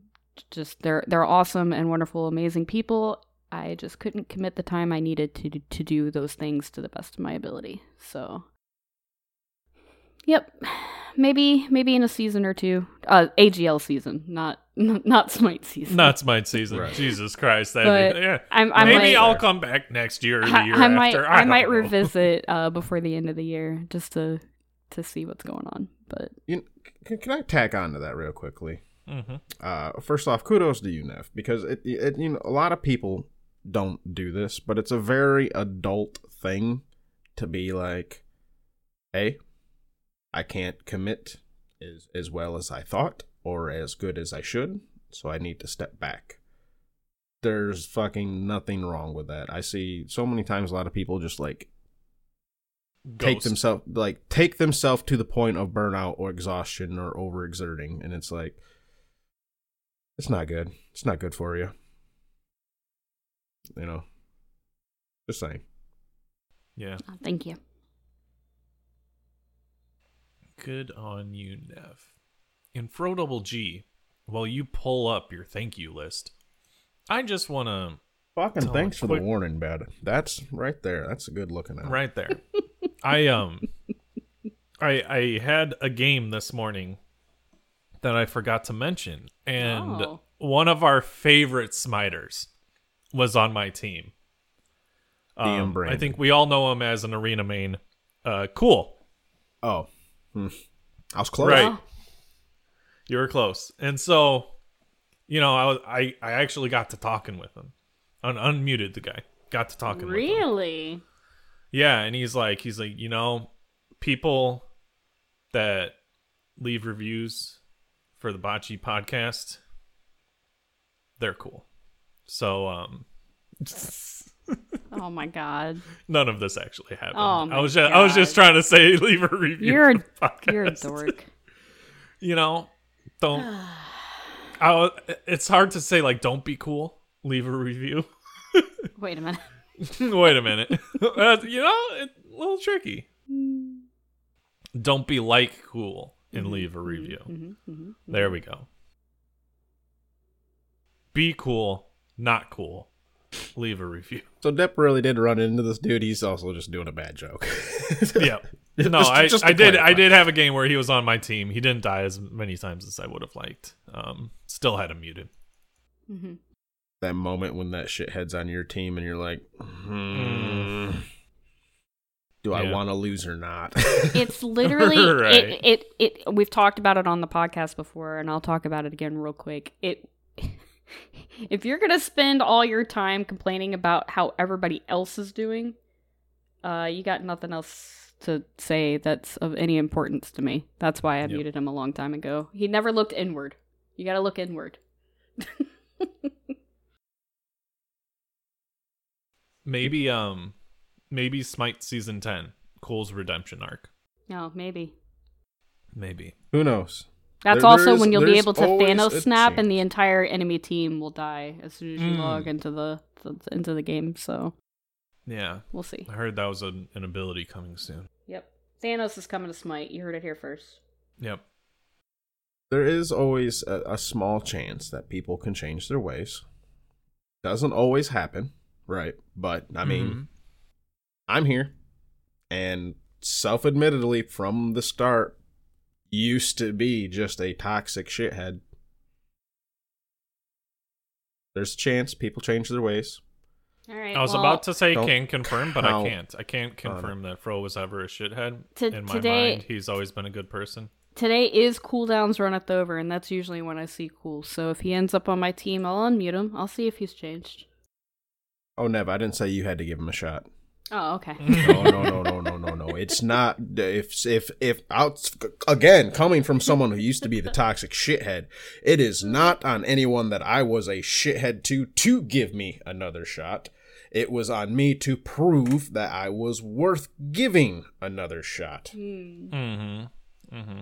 just they're they're awesome and wonderful, amazing people. I just couldn't commit the time I needed to to do those things to the best of my ability. So, yep, maybe maybe in a season or two, uh, AGL season, not not Smite season. Not Smite season. Right. Jesus Christ. But That'd yeah. I'm, I Maybe might, I'll come back next year or the I, year I might after. I, don't might know. revisit uh, before the end of the year just to to see what's going on. But You, can, can I tack on to that real quickly? Mhm. Uh, first off, kudos to you, Nev, because it, it, you know, a lot of people don't do this, but it's a very adult thing to be like, "Hey, I can't commit as as well as I thought or as good as I should, so I need to step back." There's fucking nothing wrong with that. I see so many times a lot of people just like take themselves like take themselves to the point of burnout or exhaustion or overexerting and it's like it's not good. It's not good for you. You know, just saying. Yeah. Oh, thank you. Good on you, Nev. In Fro Double G, while you pull up your thank you list, I just want to Fucking thanks for quick- the warning, bad. That's right there. That's a good looking at. right there. I um, I I had a game this morning that I forgot to mention, and Oh. one of our favorite smiters was on my team. Damn, Um, I think we all know him as an arena main. Uh, cool. Oh, hmm. I was close. Right. Oh, You were close. And so, you know, I was I, I actually got to talking with him. Un- unmuted the guy. Got to talking with him. really? Yeah, and he's like he's like, you know, people that leave reviews for the Bocce podcast, they're cool. So, um Oh my god. none of this actually happened. Oh I was just I was just trying to say leave a review. You're podcast. You're a dork. you know, don't. I, it's hard to say like don't be cool. Leave a review. Wait a minute. Wait a minute. Uh, you know, it's a little tricky. Don't be like cool and leave a review. Mhm, mhm. There we go. Be cool, not cool. Leave a review. So Depp really did run into this dude. He's also just doing a bad joke. Yeah. No, Just- I, just I did I did have a game where he was on my team. He didn't die as many times as I would have liked. Um, still had him muted. Mm-hmm. that moment when that shit heads on your team and you're like, hmm, do I want to lose or not? It's literally Right. it, it it we've talked about it on the podcast before and I'll talk about it again real quick. It if you're going to spend all your time complaining about how everybody else is doing, uh you got nothing else to say that's of any importance to me. That's why I Yep. muted him a long time ago. He never looked inward. You got to look inward. Maybe um maybe Smite season 10, Cole's redemption arc. No, maybe. Maybe. Who knows? That's There- also when you'll be able to Thanos snap, and the entire enemy team will die as soon as you Mm. log into the, the into the game. So Yeah. we'll see. I heard that was an, an ability coming soon. Yep, Thanos is coming to Smite. You heard it here first. Yep. There is always a, a small chance that people can change their ways. Doesn't always happen, right? But I mean, Mhm. I'm here, and self-admittedly, from the start, used to be just a toxic shithead. There's a chance people change their ways. All right. I was well, about to say can confirm, but I can't. I can't confirm that Fro was ever a shithead. To- In my today- mind, he's always been a good person. Today is cooldown's runneth over, and that's usually when I see cool. So if he ends up on my team, I'll unmute him. I'll see if he's changed. Oh, Nev, I didn't say you had to give him a shot. Oh, okay. No, no, no, no, no, no, no. It's not. If if if out again coming from someone who used to be the toxic shithead, it is not on anyone that I was a shithead to to give me another shot. It was on me to prove that I was worth giving another shot. Hmm. Mm-hmm. Mm-hmm.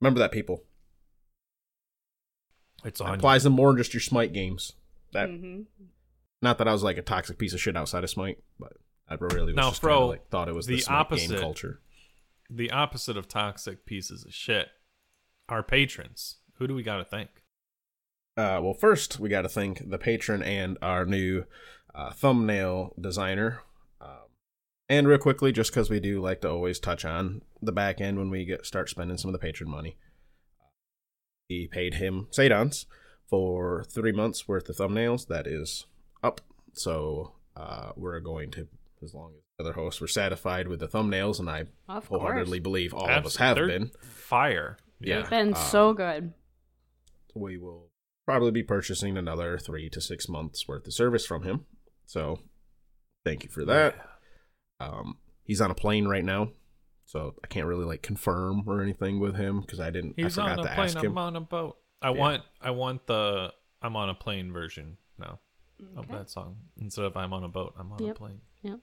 Remember that, people. It's That on. applies to more than just your Smite games. That Mm-hmm. not that I was like a toxic piece of shit outside of Smite, but I really was Now, just Fro, like, thought it was the, the Smite game opposite. culture. The opposite of toxic pieces of shit. Our patrons. Who do we got to thank? Uh, well, first we got to thank the patron and our new uh, thumbnail designer. Um, and real quickly, just because we do like to always touch on the back end when we get start spending some of the patron money, he paid him Sadons for three months worth of thumbnails. That is up. So uh, we're going to, as long as the other hosts were satisfied with the thumbnails, and I Of wholeheartedly course. believe all of us have they're been. Fire. Yeah. They've been uh, so good. we will probably be purchasing another three to six months worth of service from him. So thank you for that. Um, he's on a plane right now, so I can't really like confirm or anything with him because I didn't. He's I forgot on a to plane. ask him. I'm on a boat. I Yeah. want. I want the. I'm on a plane version now of that song instead of I'm on a boat. I'm on Yep. a plane. Yep.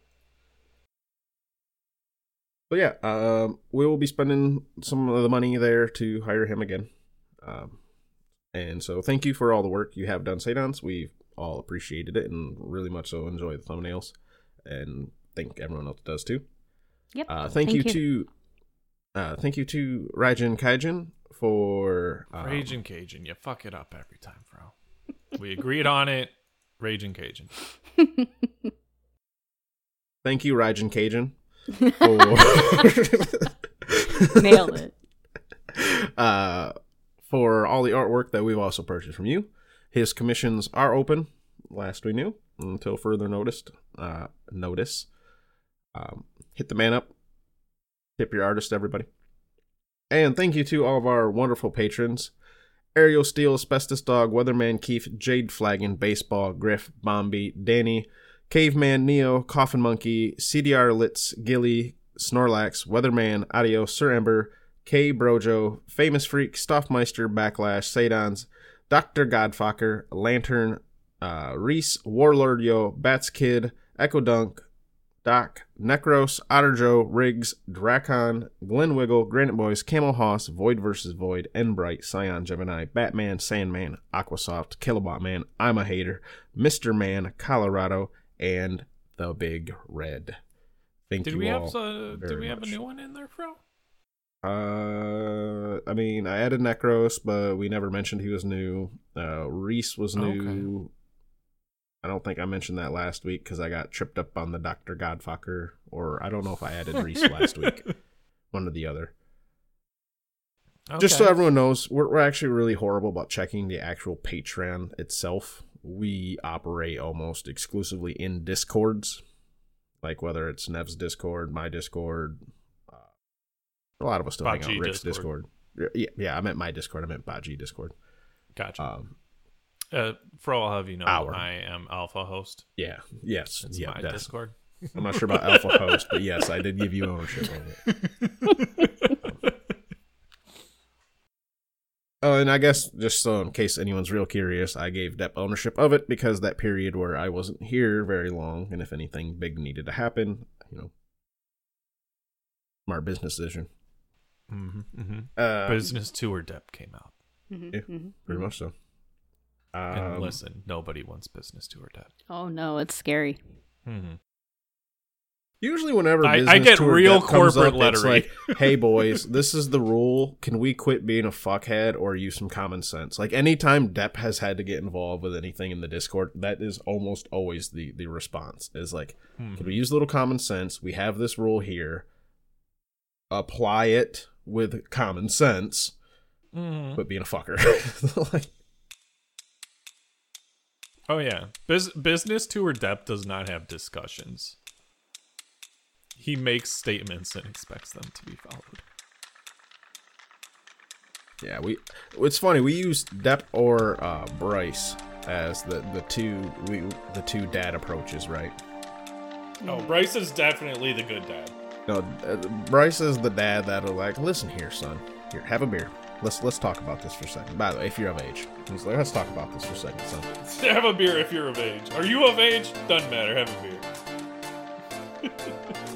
But yeah, um, we will be spending some of the money there to hire him again. Um, And so thank you for all the work you have done, Sadons. We've all appreciated it and really much so enjoy the thumbnails. And think everyone else does too. Yep. Uh, thank, you, to uh, thank you to Raijin Kaijin for um, Raging Cajun, you fuck it up every time, bro. We agreed on it. Raging Cajun. thank you Raijin Cajun for Nailed it. uh, for all the artwork that we've also purchased from you. His commissions are open, last we knew, until further noticed. Uh, notice. Um, hit the man up. Tip your artist, everybody. And thank you to all of our wonderful patrons. Ariel Steel, Asbestos Dog, Weatherman Keith, Jade Flagon, Baseball, Griff, Bombi, Danny, Caveman, Neo, Coffin Monkey, CDR Litz, Gilly, Snorlax, Weatherman, Audio, Sir Ember, K Brojo, Famous Freak, Stoffmeister, Backlash, Sadons, Dr. Godfucker, Lantern, uh, Reese, Warlord Yo, Bats Kid, Echo Dunk, Doc, Necros, Otter Joe, Riggs, Dracon, Glen Wiggle, Granite Boys, Camel Hoss, Void vs. Void, Enbright, Scion Gemini, Batman, Sandman, Aquasoft, Kilobot Man, I'm a Hater, Mr. Man, Colorado, and The Big Red. Thank Did you we all have uh, very did we have a new one in there, bro? Uh, I mean, I added Necros, but we never mentioned he was new. Uh, Reese was Okay. new. I don't think I mentioned that last week because I got tripped up on the Doctor Godfucker, or I don't know if I added Reese last week. One or the other. Just so everyone knows, we're, we're actually really horrible about checking the actual Patreon itself. We operate almost exclusively in Discords, like whether it's Nev's Discord, my Discord. Uh, a lot of us still hang out Baji Rick's Discord. Discord. Yeah, yeah, I meant my Discord. I meant Baji Discord. Gotcha. Um, Uh, for all of you know, Hour. I am Alpha Host. yeah, yes, It's yeah. my that's- Discord. I'm not sure about Alpha Host, but yes, I did give you ownership of it. Oh, and I guess just so in case anyone's real curious, I gave Depp ownership of it because that period where I wasn't here very long, and if anything big needed to happen, you know, smart business decision. hmm hmm Uh, Business tour dep came out. Mhm, Yeah. mhm. pretty much so. And Um, listen, nobody wants business tour dep. Oh no, it's scary. hmm Usually, whenever I- I get real corporate up, lettering. like, "Hey boys, this is the rule. Can we quit being a fuckhead or use some common sense?" Like anytime Depp has had to get involved with anything in the Discord, that is almost always the the response is like, Hmm. "Can we use a little common sense? We have this rule here. Apply it with common sense, Mhm. but being a fucker." like, Oh yeah, Bus- business tour dep does not have discussions. He makes statements and expects them to be followed. yeah, we. It's funny we use Depp or uh, Bryce as the the two we the two dad approaches, right? Oh, Bryce is definitely the good dad. No, uh, Bryce is the dad that'll like, listen here, son. Here, have a beer. Let's let's talk about this for a second. By the way, if you're of age, he's like, let's talk about this for a second, son. Have a beer if you're of age. Are you of age? Doesn't matter. Have a beer.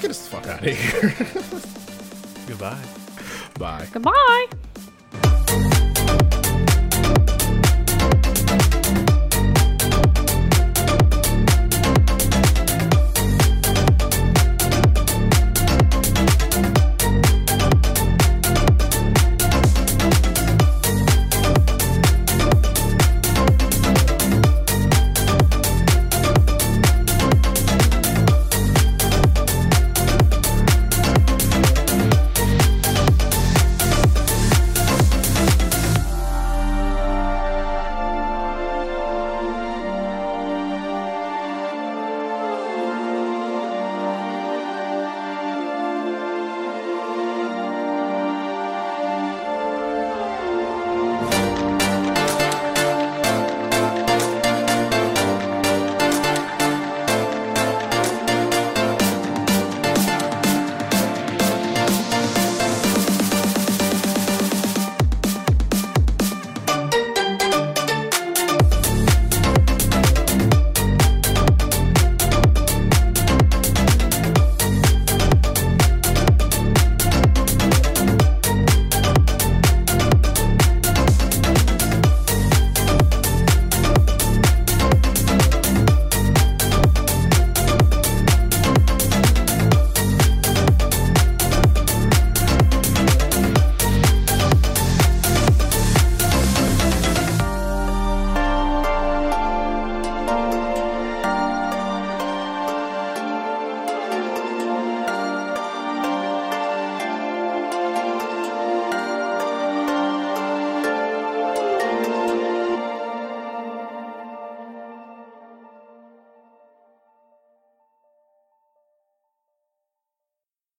Get us the fuck out of here. Goodbye. Bye. Goodbye.